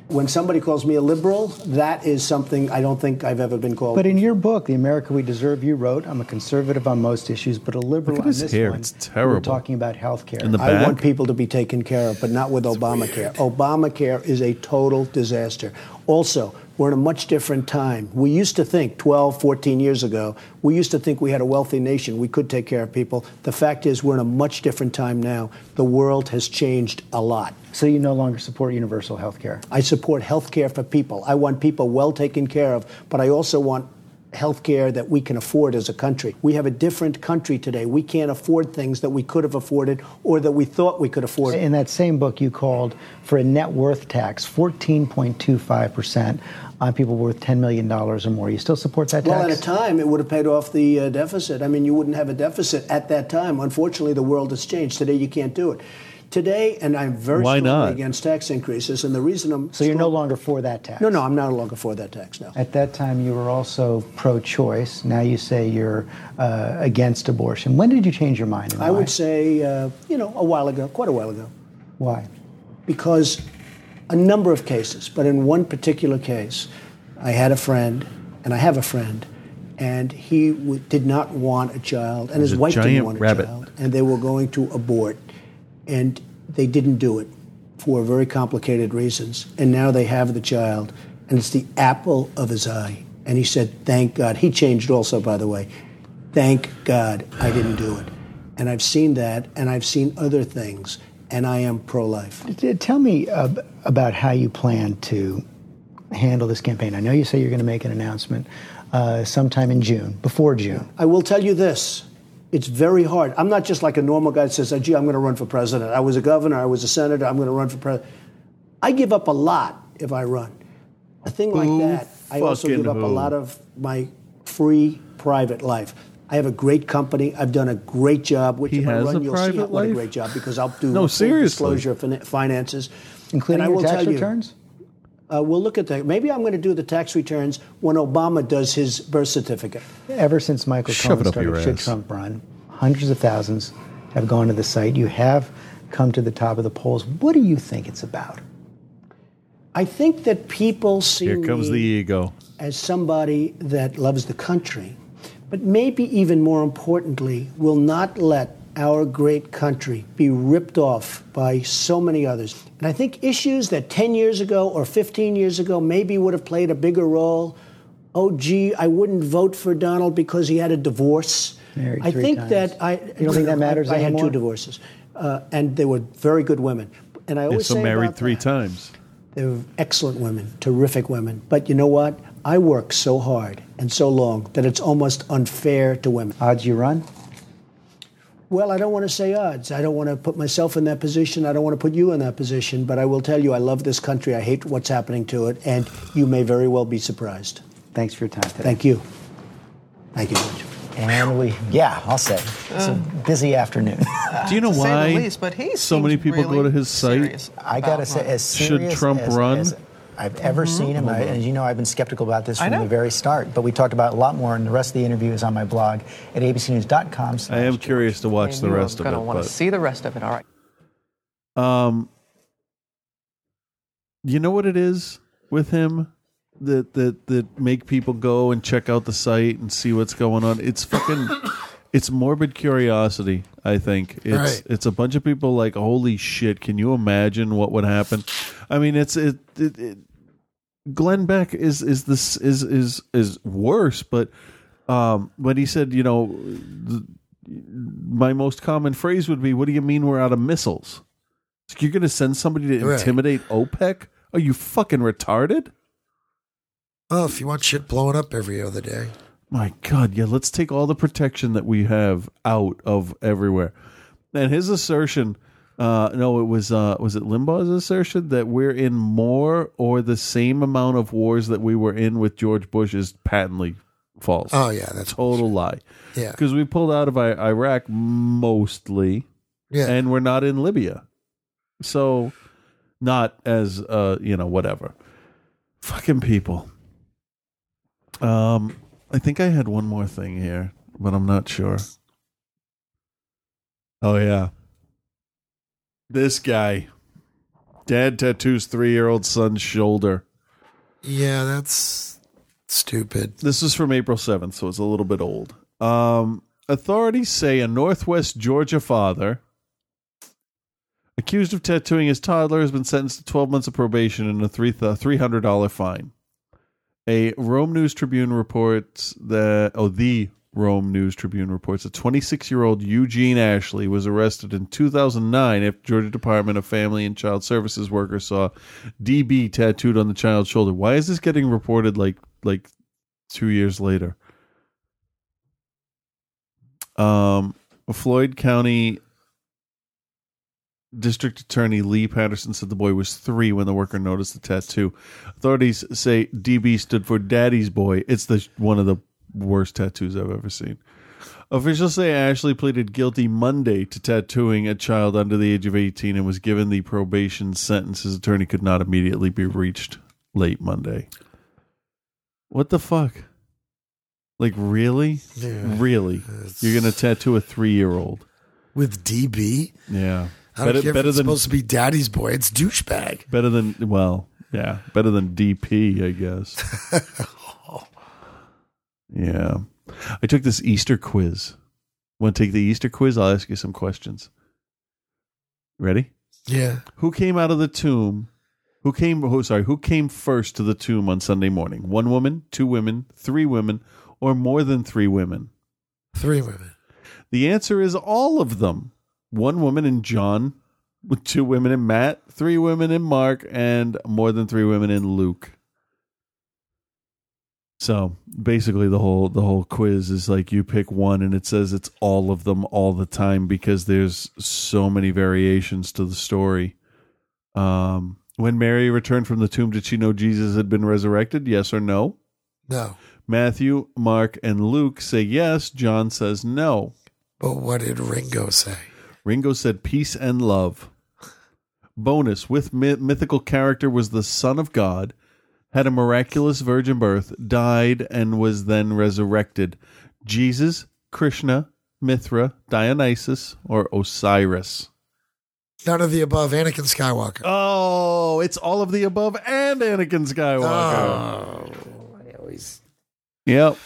When somebody calls me a liberal, that is something I don't think I've ever been called. But in your book, The America We Deserve, you wrote, "I'm a conservative on most issues, but a liberal Look at on his this hair. one." It's terrible. We're talking about health care. In the I want people to be taken care of, but not with Obamacare. Obamacare is a total disaster. Also, we're in a much different time. We used to think 12, 14 years ago, we used to think we had a wealthy nation. We could take care of people. The fact is, we're in a much different time now. The world has changed a lot. So you no longer support universal health care. I support health care for people. I want people well taken care of, but I also want health care that we can afford as a country. We have a different country today. We can't afford things that we could have afforded or that we thought we could afford. In that same book, you called for a net worth tax, 14.25% on people worth $10 million or more. You still support that Well, at tax? a time, it would have paid off the uh, deficit. I mean, you wouldn't have a deficit at that time. Unfortunately, the world has changed. Today, you can't do it. Today, and I'm very Why strongly not? against tax increases, and the reason I'm so you're no longer for that tax? no, no, I'm not no longer for that tax. No. At that time, you were also pro choice. Now you say you're uh, against abortion. When did you change your mind? I would say, uh, you know, a while ago, quite a while ago. Why? because a number of cases, but in one particular case, I had a friend, and I have a friend, and he w- did not want a child, and his wife didn't want a rabbit. child. and they were going to abort, and they didn't do it for very complicated reasons. And now they have the child, and it's the apple of his eye. And he said, Thank God. He changed also, by the way. Thank God I didn't do it. And I've seen that, and I've seen other things, and I am pro life. Tell me uh, about how you plan to handle this campaign. I know you say you're going to make an announcement uh, sometime in June, before June. I will tell you this. It's very hard. I'm not just like a normal guy that says, gee, I'm going to run for president. I was a governor, I was a senator, I'm going to run for president. I give up a lot if I run. A thing like Who that, I also give up a lot of my free private life. I have a great company. I've done a great job, which He if I run, a you'll see what a great job because I'll do No, full seriously. disclosure of finances. Including And I your tax returns? Uh, we'll look at that. Maybe I'm going to do the tax returns when Obama does his birth certificate. Ever since Michael Shove Cohen it up your started Should. Trump Run, hundreds of thousands have gone to the site. You have come to the top of the polls. What do you think it's about? I think that people see Here comes me the ego. as somebody that loves the country, but maybe even more importantly, will not let our great country be ripped off by so many others. And I think issues that 10 years ago or 15 years ago maybe would have played a bigger role. Oh, gee, I wouldn't vote for Donald because he had a divorce. Married I three think times. that I. You don't think that matters I, I had two divorces, uh, and they were very good women. And I Yeah, always so say married about three times. they were excellent women, terrific women. But you know what? I work so hard and so long that it's almost unfair to women. Odds you run? Well, I don't want to say odds. I don't want to put myself in that position. I don't want to put you in that position. But I will tell you, I love this country. I hate what's happening to it. And you may very well be surprised. Thanks for your time today. Thank you. Thank you, George. And we, yeah, I'll say. It's a uh. busy afternoon. Do you know To say the why least, but he so many seems people go to his site? I gotta say, as Should Trump as, run? as I've ever Mhm. seen him, Hold I, on. and you know, I've been skeptical about this from the very start. But we talked about it a lot more, and the rest of the interview is on my blog at abcnews.com. I am curious to watch the rest of it. i gonna want to see the rest of it. All right. Um, you know what it is with him that that that make people go and check out the site and see what's going on. It's fucking. It's morbid curiosity. I think it's Right. it's a bunch of people like, holy shit! Can you imagine what would happen? I mean, it's it. it, it Glenn Beck is is this is is is worse, but um, when he said, you know, th- my most common phrase would be, "What do you mean we're out of missiles?" So you're going to send somebody to Right. intimidate OPEC? Are you fucking retarded? Oh, if you want shit blowing up every other day. My God, yeah, let's take all the protection that we have out of everywhere. And his assertion, uh, no, it was uh, was it Limbaugh's assertion that we're in more or the same amount of wars that we were in with George Bush is patently false. Oh, yeah, that's total lie. Yeah. because we pulled out of I- Iraq mostly, Yeah. and we're not in Libya, so not as uh, you know whatever. Fucking people. Um, I think I had one more thing here, but I'm not sure. Oh yeah, this guy. Dad tattoos three year old son's shoulder. Yeah, that's stupid. This is from April 7th, so it's a little bit old. Um, authorities say a Northwest Georgia father accused of tattooing his toddler has been sentenced to 12 months of probation and a three $300 fine. A Rome News Tribune reports that, oh, the Rome News Tribune reports a 26 year old Eugene Ashley was arrested in 2009 after Georgia Department of Family and Child Services workers saw DB tattooed on the child's shoulder. Why is this getting reported like like two years later? Um, Floyd County District Attorney Lee Patterson said the boy was three when the worker noticed the tattoo. Authorities say DB stood for Daddy's Boy. It's the one of the worst tattoos I've ever seen. Officials say Ashley pleaded guilty Monday to tattooing a child under the age of 18 and was given the probation sentence. His attorney could not immediately be reached late Monday. What the fuck? Like, really? Yeah. Really? You're going to tattoo a three year old? With DB? Yeah. I don't care if it's supposed to be daddy's boy. It's douchebag. Better than well, yeah, better than DP, I guess. yeah, I took this Easter quiz Want to take the Easter quiz? I'll ask you some questions. Ready? Yeah. Who came out of the tomb? Who came? Who sorry? Who came first to the tomb on Sunday morning? One woman, two women, three women, or more than three women? Three women. The answer is all of them. One woman in John, with two women in Matt, three women in Mark, and more than three women in Luke. So basically, the whole the whole quiz is like you pick one, and it says it's all of them all the time because there's so many variations to the story. Um, when Mary returned from the tomb, did she know Jesus had been resurrected? Yes or no? No. Matthew, Mark, and Luke say yes. John says no. But what did Ringo say? Ringo said peace and love. Bonus with myth- mythical character was the Son of God, had a miraculous virgin birth, died, and was then resurrected. Jesus, Krishna, Mithra, Dionysus, or Osiris. None of the above. Anakin Skywalker. Oh, it's all of the above and Anakin Skywalker. Oh, I always. Yep.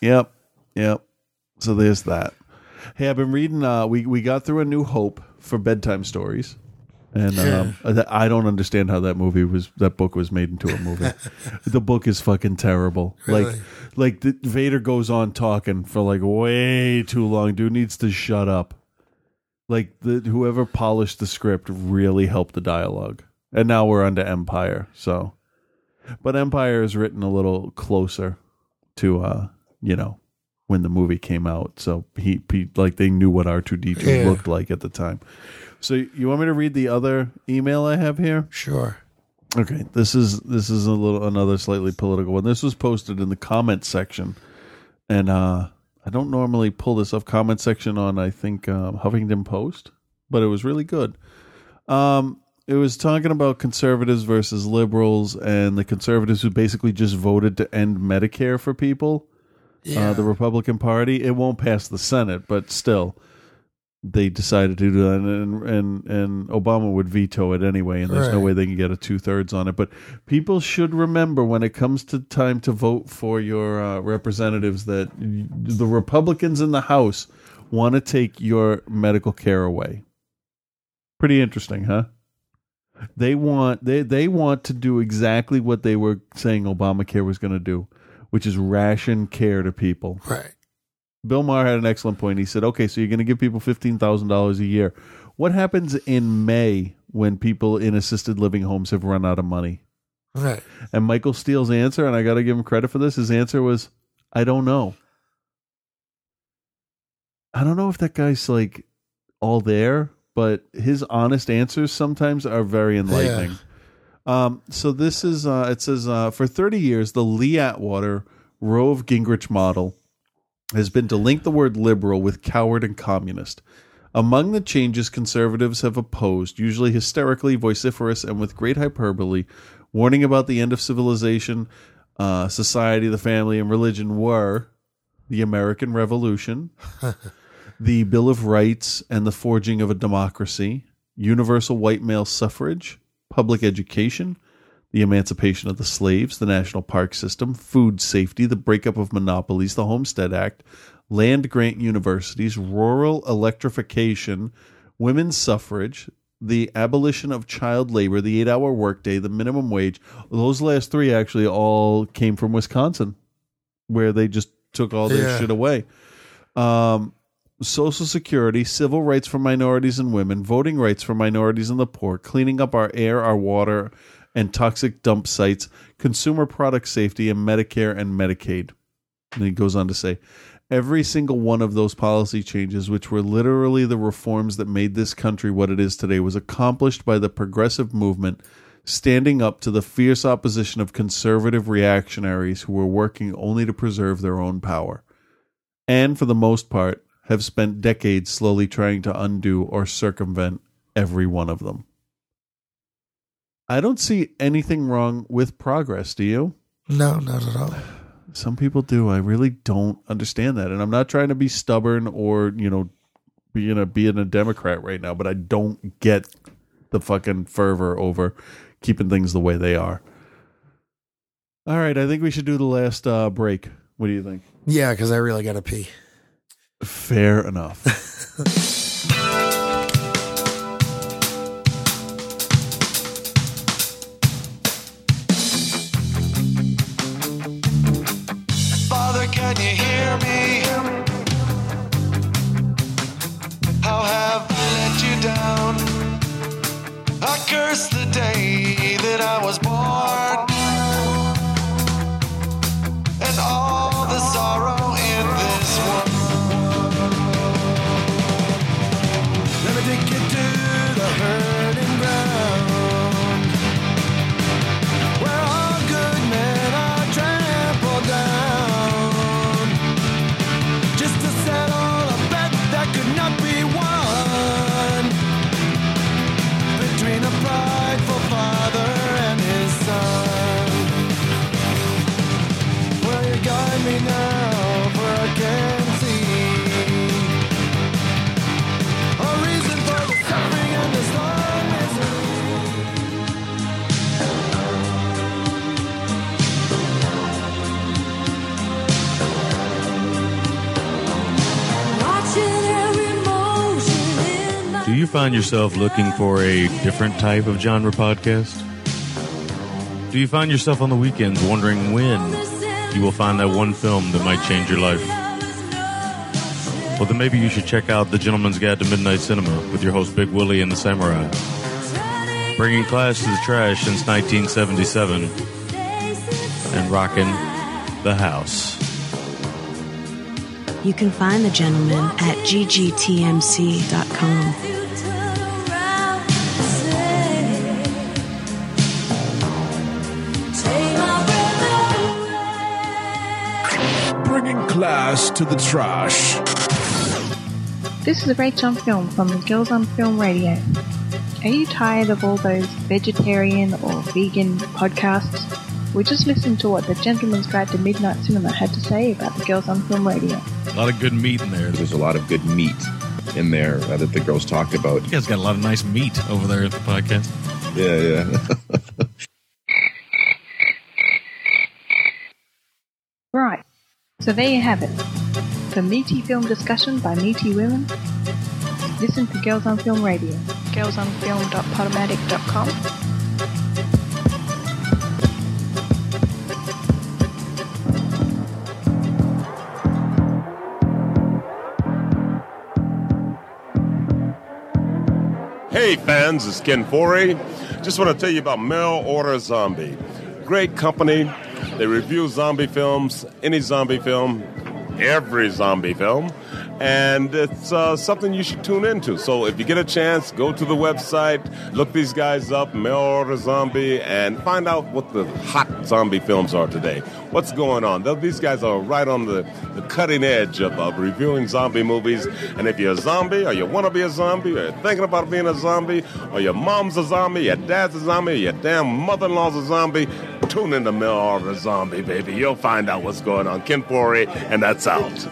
Yep. Yep. So there's that. Hey, I've been reading uh we we got through a new hope for bedtime stories. And um I don't understand how that movie was that book was made into a movie. the book is fucking terrible. Like Really? like the, Vader goes on talking for like way too long. Dude needs to shut up. Like the whoever polished the script really helped the dialogue. And now we're on to Empire. So but Empire is written a little closer to uh, you know, when the movie came out. So he, he like they knew what R2D2 looked like at the time. So you want me to read the other email I have here? Sure. Okay, this is this is a little another slightly political one. This was posted in the comment section, and uh, I don't normally pull this up comment section on I think um, Huffington Post, but it was really good. Um, it was talking about conservatives versus liberals, and the conservatives who basically just voted to end Medicare for people. Uh, the Republican Party it won't pass the Senate, but still, they decided to do that, and and and Obama would veto it anyway, and there's no way they can get a two thirds on it. But people should remember when it comes to time to vote for your uh, representatives that the Republicans in the House want to take your medical care away. Pretty interesting, huh? They want they they want to do exactly what they were saying Obamacare was going to do, which is ration care to people. Right. Bill Maher had an excellent point. He said, "Okay, so you're going to give people fifteen thousand dollars a year. What happens in May when people in assisted living homes have run out of money?" Right. And Michael Steele's answer, and I got to give him credit for this. His answer was, "I don't know. I don't know if that guy's like all there, but his honest answers sometimes are very enlightening." Um, so this is uh, it says uh, for 30 years the Lee Atwater Rove Gingrich model has been to link the word liberal with coward and communist. Among the changes conservatives have opposed, usually hysterically, vociferous, and with great hyperbole, warning about the end of civilization, uh, society, the family, and religion were the American Revolution, the Bill of Rights and the forging of a democracy, universal white male suffrage, public education, the emancipation of the slaves, the national park system, food safety, the breakup of monopolies, the Homestead Act, land grant universities, rural electrification, women's suffrage, the abolition of child labor, the eight hour workday, the minimum wage. Those last three actually all came from Wisconsin, where they just took all their Yeah. shit away. Um, Social Security, civil rights for minorities and women, voting rights for minorities and the poor, cleaning up our air, our water, and toxic dump sites, consumer product safety, and Medicare and Medicaid. And he goes on to say, every single one of those policy changes, which were literally the reforms that made this country what it is today, was accomplished by the progressive movement standing up to the fierce opposition of conservative reactionaries who were working only to preserve their own power. And for the most part, have spent decades slowly trying to undo or circumvent every one of them. I don't see anything wrong with progress, do you? No, not at all. Some people do. I really don't understand that. And I'm not trying to be stubborn or, you know, being a being a Democrat right now, but I don't get the fucking fervor over keeping things the way they are. All right, I think we should do the last uh, break. What do you think? Yeah, because I really got to pee. Fair enough. find yourself looking for a different type of genre podcast? Do you find yourself on the weekends wondering when you will find that one film that might change your life? Well, then maybe you should check out The Gentleman's Guide to Midnight Cinema with your host Big Willie and the Samurai. Bringing class to the trash since 1977 and rocking the house. You can find the gentleman at ggtmc.com. Bringing to the trash. This is a Rach on Film from the Girls on Film Radio. Are you tired of all those vegetarian or vegan podcasts? We just listened to what the Gentleman's Guide to Midnight Cinema had to say about the Girls on Film Radio. A lot of good meat in there. There's a lot of good meat in there uh, that the girls talked about. You guys got a lot of nice meat over there at the podcast. Yeah, yeah. Right, so there you have it. The meaty film discussion by meaty women. Listen to Girls on Film Radio. girlsonfilm.podomatic.com. Hey fans, it's Ken Foree. Just want to tell you about Mail Order Zombie. Great company. They review zombie films, any zombie film, every zombie film, and it's uh, something you should tune into. So if you get a chance, go to the website, look these guys up, Order Zombie, and find out what the hot zombie films are today. What's going on? These guys are right on the, the cutting edge of, of reviewing zombie movies. And if you're a zombie, or you want to be a zombie, or you're thinking about being a zombie, or your mom's a zombie, your dad's a zombie, or your damn mother-in-law's a zombie, tune in to Mail Order Zombie, baby. You'll find out what's going on. Ken Foree, and that's out.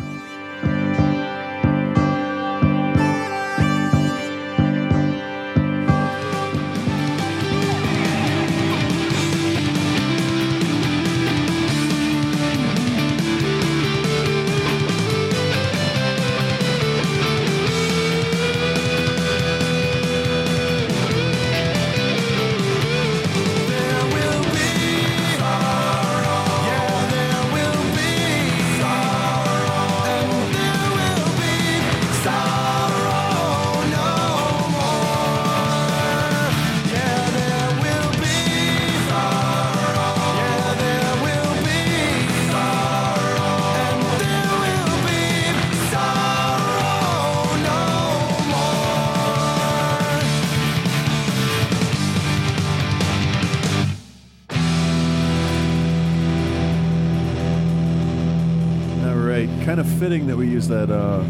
Fitting that we use that uh,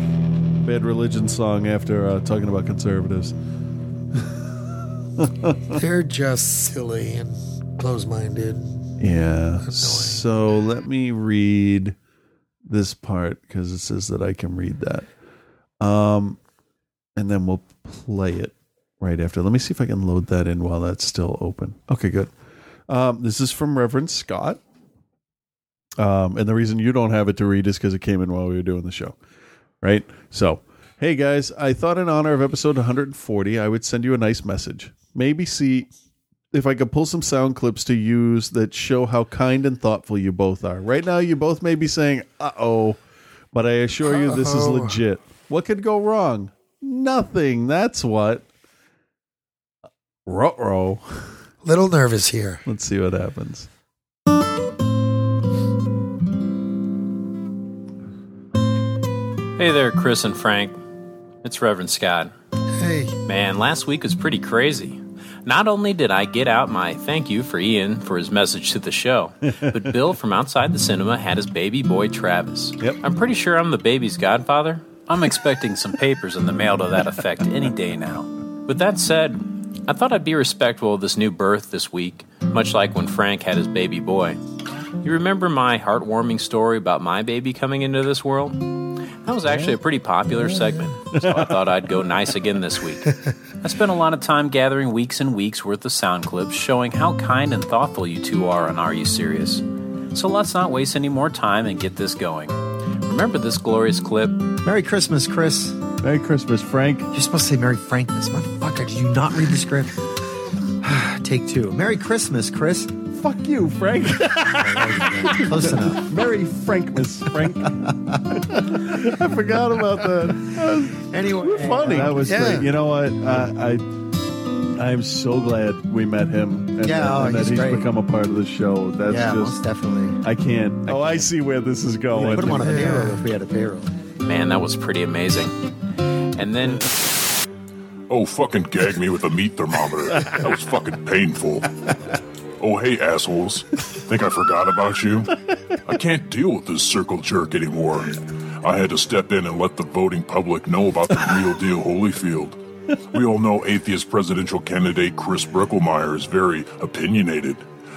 Bad Religion song after uh, talking about conservatives. They're just silly and close-minded. Yeah. So let me read this part because it says that I can read that. Um, and then we'll play it right after. Let me see if I can load that in while that's still open. Okay, good. Um, this is from Reverend Scott. Um, and the reason you don't have it to read is because it came in while we were doing the show. right? So, hey guys, I thought in honor of episode 140, I would send you a nice message. Maybe see if I could pull some sound clips to use that show how kind and thoughtful you both are. Right now, you both may be saying, uh oh, but I assure you this is legit. What could go wrong? Nothing. That's what. Ruh-roh. Little nervous here. Let's see what happens. Hey there, Chris and Frank. It's Reverend Scott. Hey. Man, last week was pretty crazy. Not only did I get out my thank you for Ian for his message to the show, but Bill from outside the cinema had his baby boy Travis. Yep. I'm pretty sure I'm the baby's godfather. I'm expecting some papers in the mail to that effect any day now. With that said, I thought I'd be respectful of this new birth this week, much like when Frank had his baby boy. You remember my heartwarming story about my baby coming into this world? That was actually a pretty popular segment, so I thought I'd go nice again this week. I spent a lot of time gathering weeks and weeks worth of sound clips showing how kind and thoughtful you two are on Are You Serious? So let's not waste any more time and get this going. Remember this glorious clip? Merry Christmas, Chris. Merry Christmas, Frank. You're supposed to say Merry Frankness. Motherfucker, did you not read the script? Take two. Merry Christmas, Chris. Fuck you, Frank. Close enough. Merry Frankmas, Frank. I forgot about that. Anyway, We're funny. That was Yeah. great. You know what? Uh, I, I I'm so glad we met him and, Yeah, oh, and that he's he's great. become a part of the show. That's yeah, just most definitely. I can't. Oh, I see where this is going. Put him on a payroll if we had a payroll. Man, that was pretty amazing. And then Oh, fucking gag me with a meat thermometer. That was fucking painful. Oh, hey, assholes. Think I forgot about you? I can't deal with this circle jerk anymore. I had to step in and let the voting public know about the real deal Holyfield. We all know atheist presidential candidate Chris Breckelmeyer is very opinionated.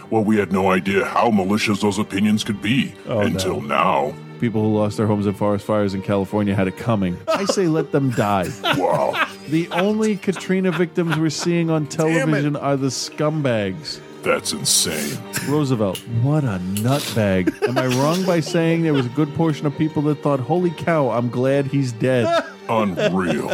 Well, we had no idea how malicious those opinions could be Oh, until now. People who lost their homes in forest fires in California had it coming. I say let them die. Wow. The only Katrina victims we're seeing on television are the scumbags. That's insane. Roosevelt, what a nutbag. Am I wrong by saying there was a good portion of people that thought, holy cow, I'm glad he's dead? Unreal.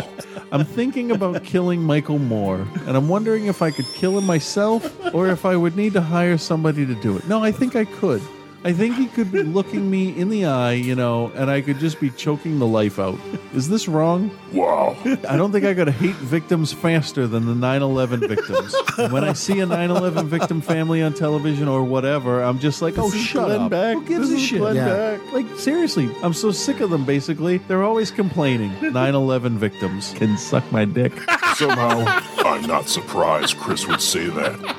I'm thinking about killing Michael Moore, and I'm wondering if I could kill him myself or if I would need to hire somebody to do it. No, I think I could. I think he could be looking me in the eye, you know, and I could just be choking the life out. Is this wrong? Wow. I don't think I could hate victims faster than the 9 11 victims. when I see a 9 11 victim family on television or whatever, I'm just like, oh, This is shut Glenn up. Beck. Who gives This a shit? Yeah. Like, seriously, I'm so sick of them, basically. They're always complaining. 9 11 victims can suck my dick. Somehow, I'm not surprised Chris would say that.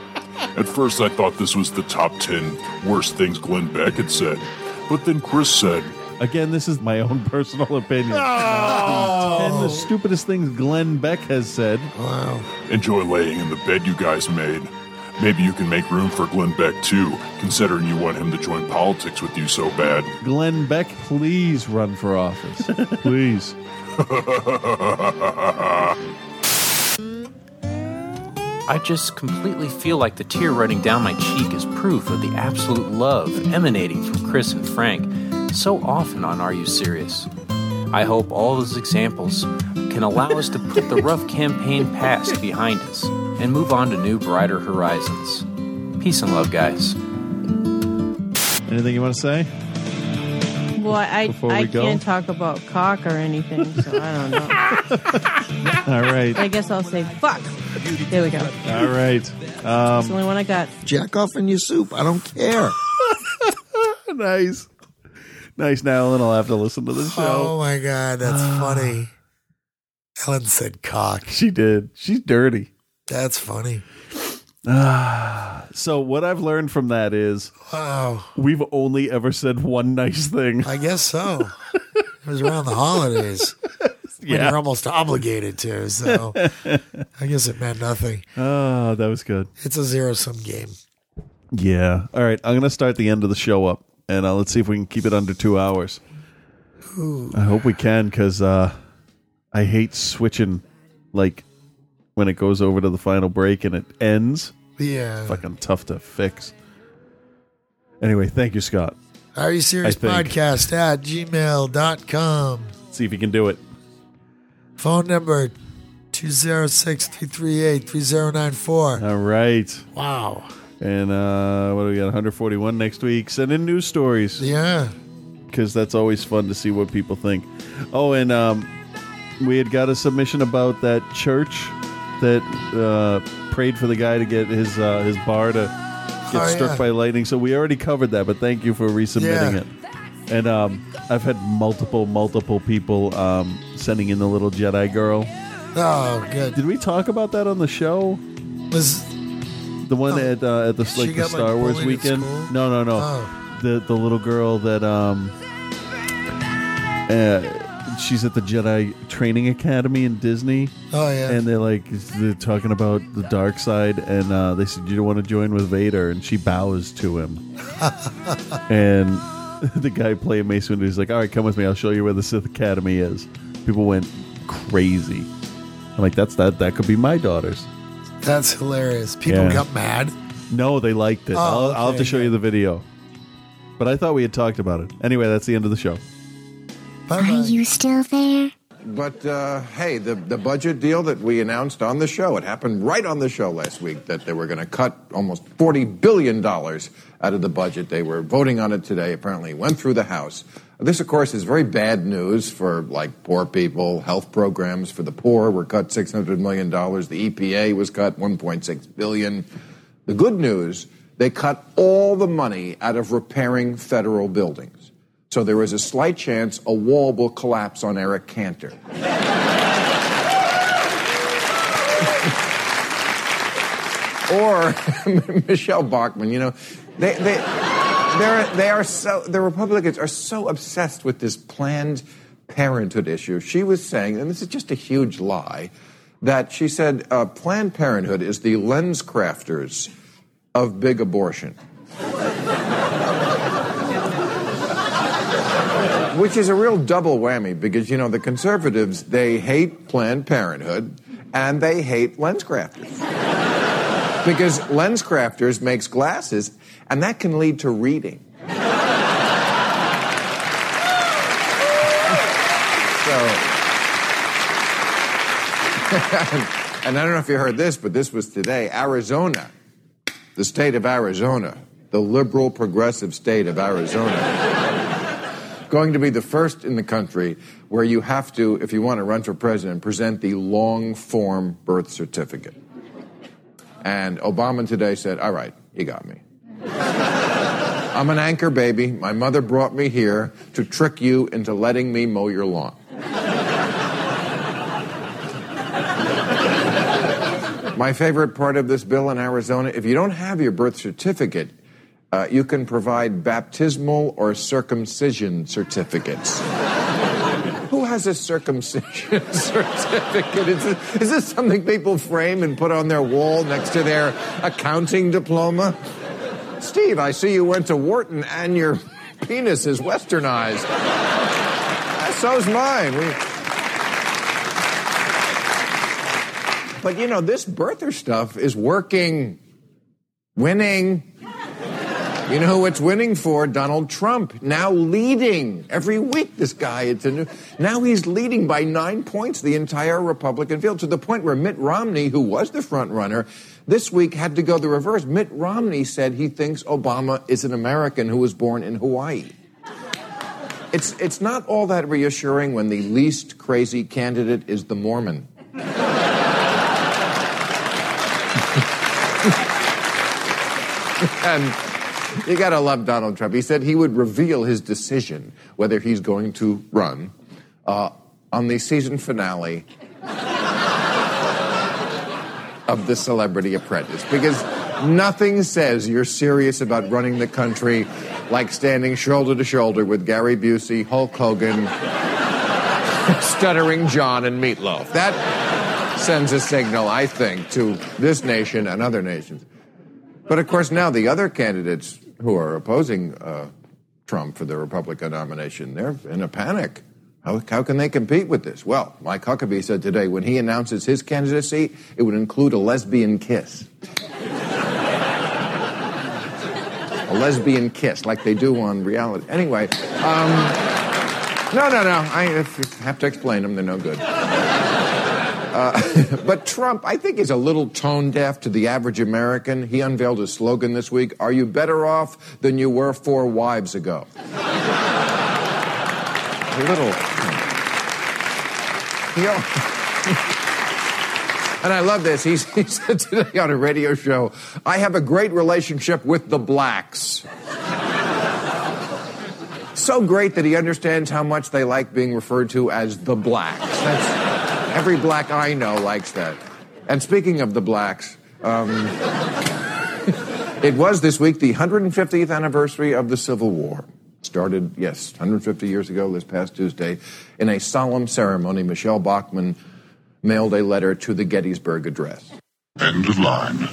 At first, I thought this was the top 10 worst things Glenn Beck had said. But then Chris said, Again, this is my own personal opinion. Oh. And the stupidest things Glenn Beck has said. Wow. Enjoy laying in the bed you guys made. Maybe you can make room for Glenn Beck too, considering you want him to join politics with you so bad. Glenn Beck, please run for office. please. I just completely feel like the tear running down my cheek is proof of the absolute love emanating from Chris and Frank so often on Are You Serious? I hope all those examples can allow us to put the rough campaign past behind us and move on to new, brighter horizons. Peace and love, guys. Anything you want to say? Well, I Before I we go? can't talk about cock or anything, so I don't know. All right. I guess I'll say fuck. There we go. All right. That's the Um, only one I got. Jack off in your soup. I don't care. nice. Nice. Now Ellen will have to listen to the show. Oh my god, that's funny. Ellen said cock. She did. She's dirty. That's funny. Ah, so what I've learned from that is Wow. we've only ever said one nice thing. I guess so. It was around the holidays. When Yeah. you're almost obligated to, so I guess it meant nothing. Oh, that was good. It's a zero sum game. Yeah. All right. I'm going to start the end of the show up, and uh, let's see if we can keep it under two hours. Ooh. I hope we can because uh, I hate switching, like when it goes over to the final break and it ends. Yeah. Fucking tough to fix. Anyway, thank you, Scott. Are you serious? Podcast at gmail.com. See if you can do it. Phone number 206-338-3094. All right. Wow. And uh, what do we got? 141 next week. Send in news stories. Yeah. Because that's always fun to see what people think. Oh, and um, we had got a submission about that church that uh, prayed for the guy to get his uh, his bar to get Oh, struck yeah. by lightning. So we already covered that, but thank you for resubmitting Yeah. it. And um, I've had multiple, multiple people um, sending in the little Jedi girl. Oh, good. Did we talk about that on the show? Was the one at uh, at the She like the got, like, Star Wars bullied at weekend? school? No, no, no. Oh. The the little girl that um, uh, she's at the Jedi Training Academy in Disney. Oh, yeah. and they're like they're talking about the dark side, and uh, they said you don't want to join with Vader, and she bows to him, and the guy playing Mace Windu is like, "All right, come with me. I'll show you where the Sith Academy is." People went crazy. I'm like, "That's that. That could be my daughters." That's hilarious. People Yeah. got mad. No, they liked it. Oh, I'll, I'll have to show you the video. But I thought we had talked about it. Anyway, that's the end of the show. Are you still there? But uh, hey, the, the budget deal that we announced on the show, it happened right on the show last week that they were going to cut almost $40 billion out of the budget. They were voting on it today, apparently. Went through the House. This, of course, is very bad news for like poor people. Health programs for the poor were cut $600 million. The EPA was cut 1.6 billion. The good news, they cut all the money out of repairing federal buildings. So there is a slight chance a wall will collapse on Eric Cantor. or Michele Bachmann, you know, they, they, they're, they are so, the Republicans are so obsessed with this Planned Parenthood issue. She was saying, and this is just a huge lie, that she said uh, Planned Parenthood is the LensCrafters of big abortion. Which is a real double whammy because, you know, the conservatives, they hate Planned Parenthood and they hate LensCrafters. because LensCrafters makes glasses and that can lead to reading. so, and I don't know if you heard this, but this was today. Arizona, the state of Arizona, the liberal progressive state of Arizona going to be the first in the country where you have to, if you want to run for president, present the long form birth certificate. And Obama today said, All right, you got me. I'm an anchor baby. My mother brought me here to trick you into letting me mow your lawn. My favorite part of this bill in Arizona if you don't have your birth certificate, uh, you can provide baptismal or circumcision certificates. Who has a circumcision certificate? Is this, is this something people frame and put on their wall next to their accounting diploma? Steve, I see you went to Wharton and your penis is westernized. Uh, So's mine. We... But you know, this birther stuff is working, winning. You know who it's winning for? Donald Trump. Now leading. Every week, this guy, it's a new. Now he's leading by nine points the entire Republican field to the point where Mitt Romney, who was the front runner, this week had to go the reverse. Mitt Romney said he thinks Obama is an American who was born in Hawaii. It's, it's not all that reassuring when the least crazy candidate is the Mormon. and you got to love Donald Trump. He said he would reveal his decision whether he's going to run uh, on the season finale of The Celebrity Apprentice because nothing says you're serious about running the country like standing shoulder to shoulder with Gary Busey, Hulk Hogan, Stuttering John, and Meatloaf. That sends a signal, I think, to this nation and other nations. But of course, now the other candidates who are opposing uh, Trump for the Republican nomination, they're in a panic. How, how can they compete with this? Well, Mike Huckabee said today when he announces his candidacy, it would include a lesbian kiss. a lesbian kiss, like they do on reality. Anyway, um, No, no, no. I have to explain them. They're no good. Uh, but Trump, I think, is a little tone deaf to the average American. He unveiled a slogan this week Are you better off than you were four wives ago? a little. He al- and I love this. He's, he said today on a radio show, I have a great relationship with the blacks. so great that he understands how much they like being referred to as the blacks. That's, every black I know likes that. And speaking of the blacks, um, it was this week the 150th anniversary of the Civil War. Started, yes, 150 years ago, this past Tuesday, in a solemn ceremony. Michele Bachmann mailed a letter to the Gettysburg Address. End of line.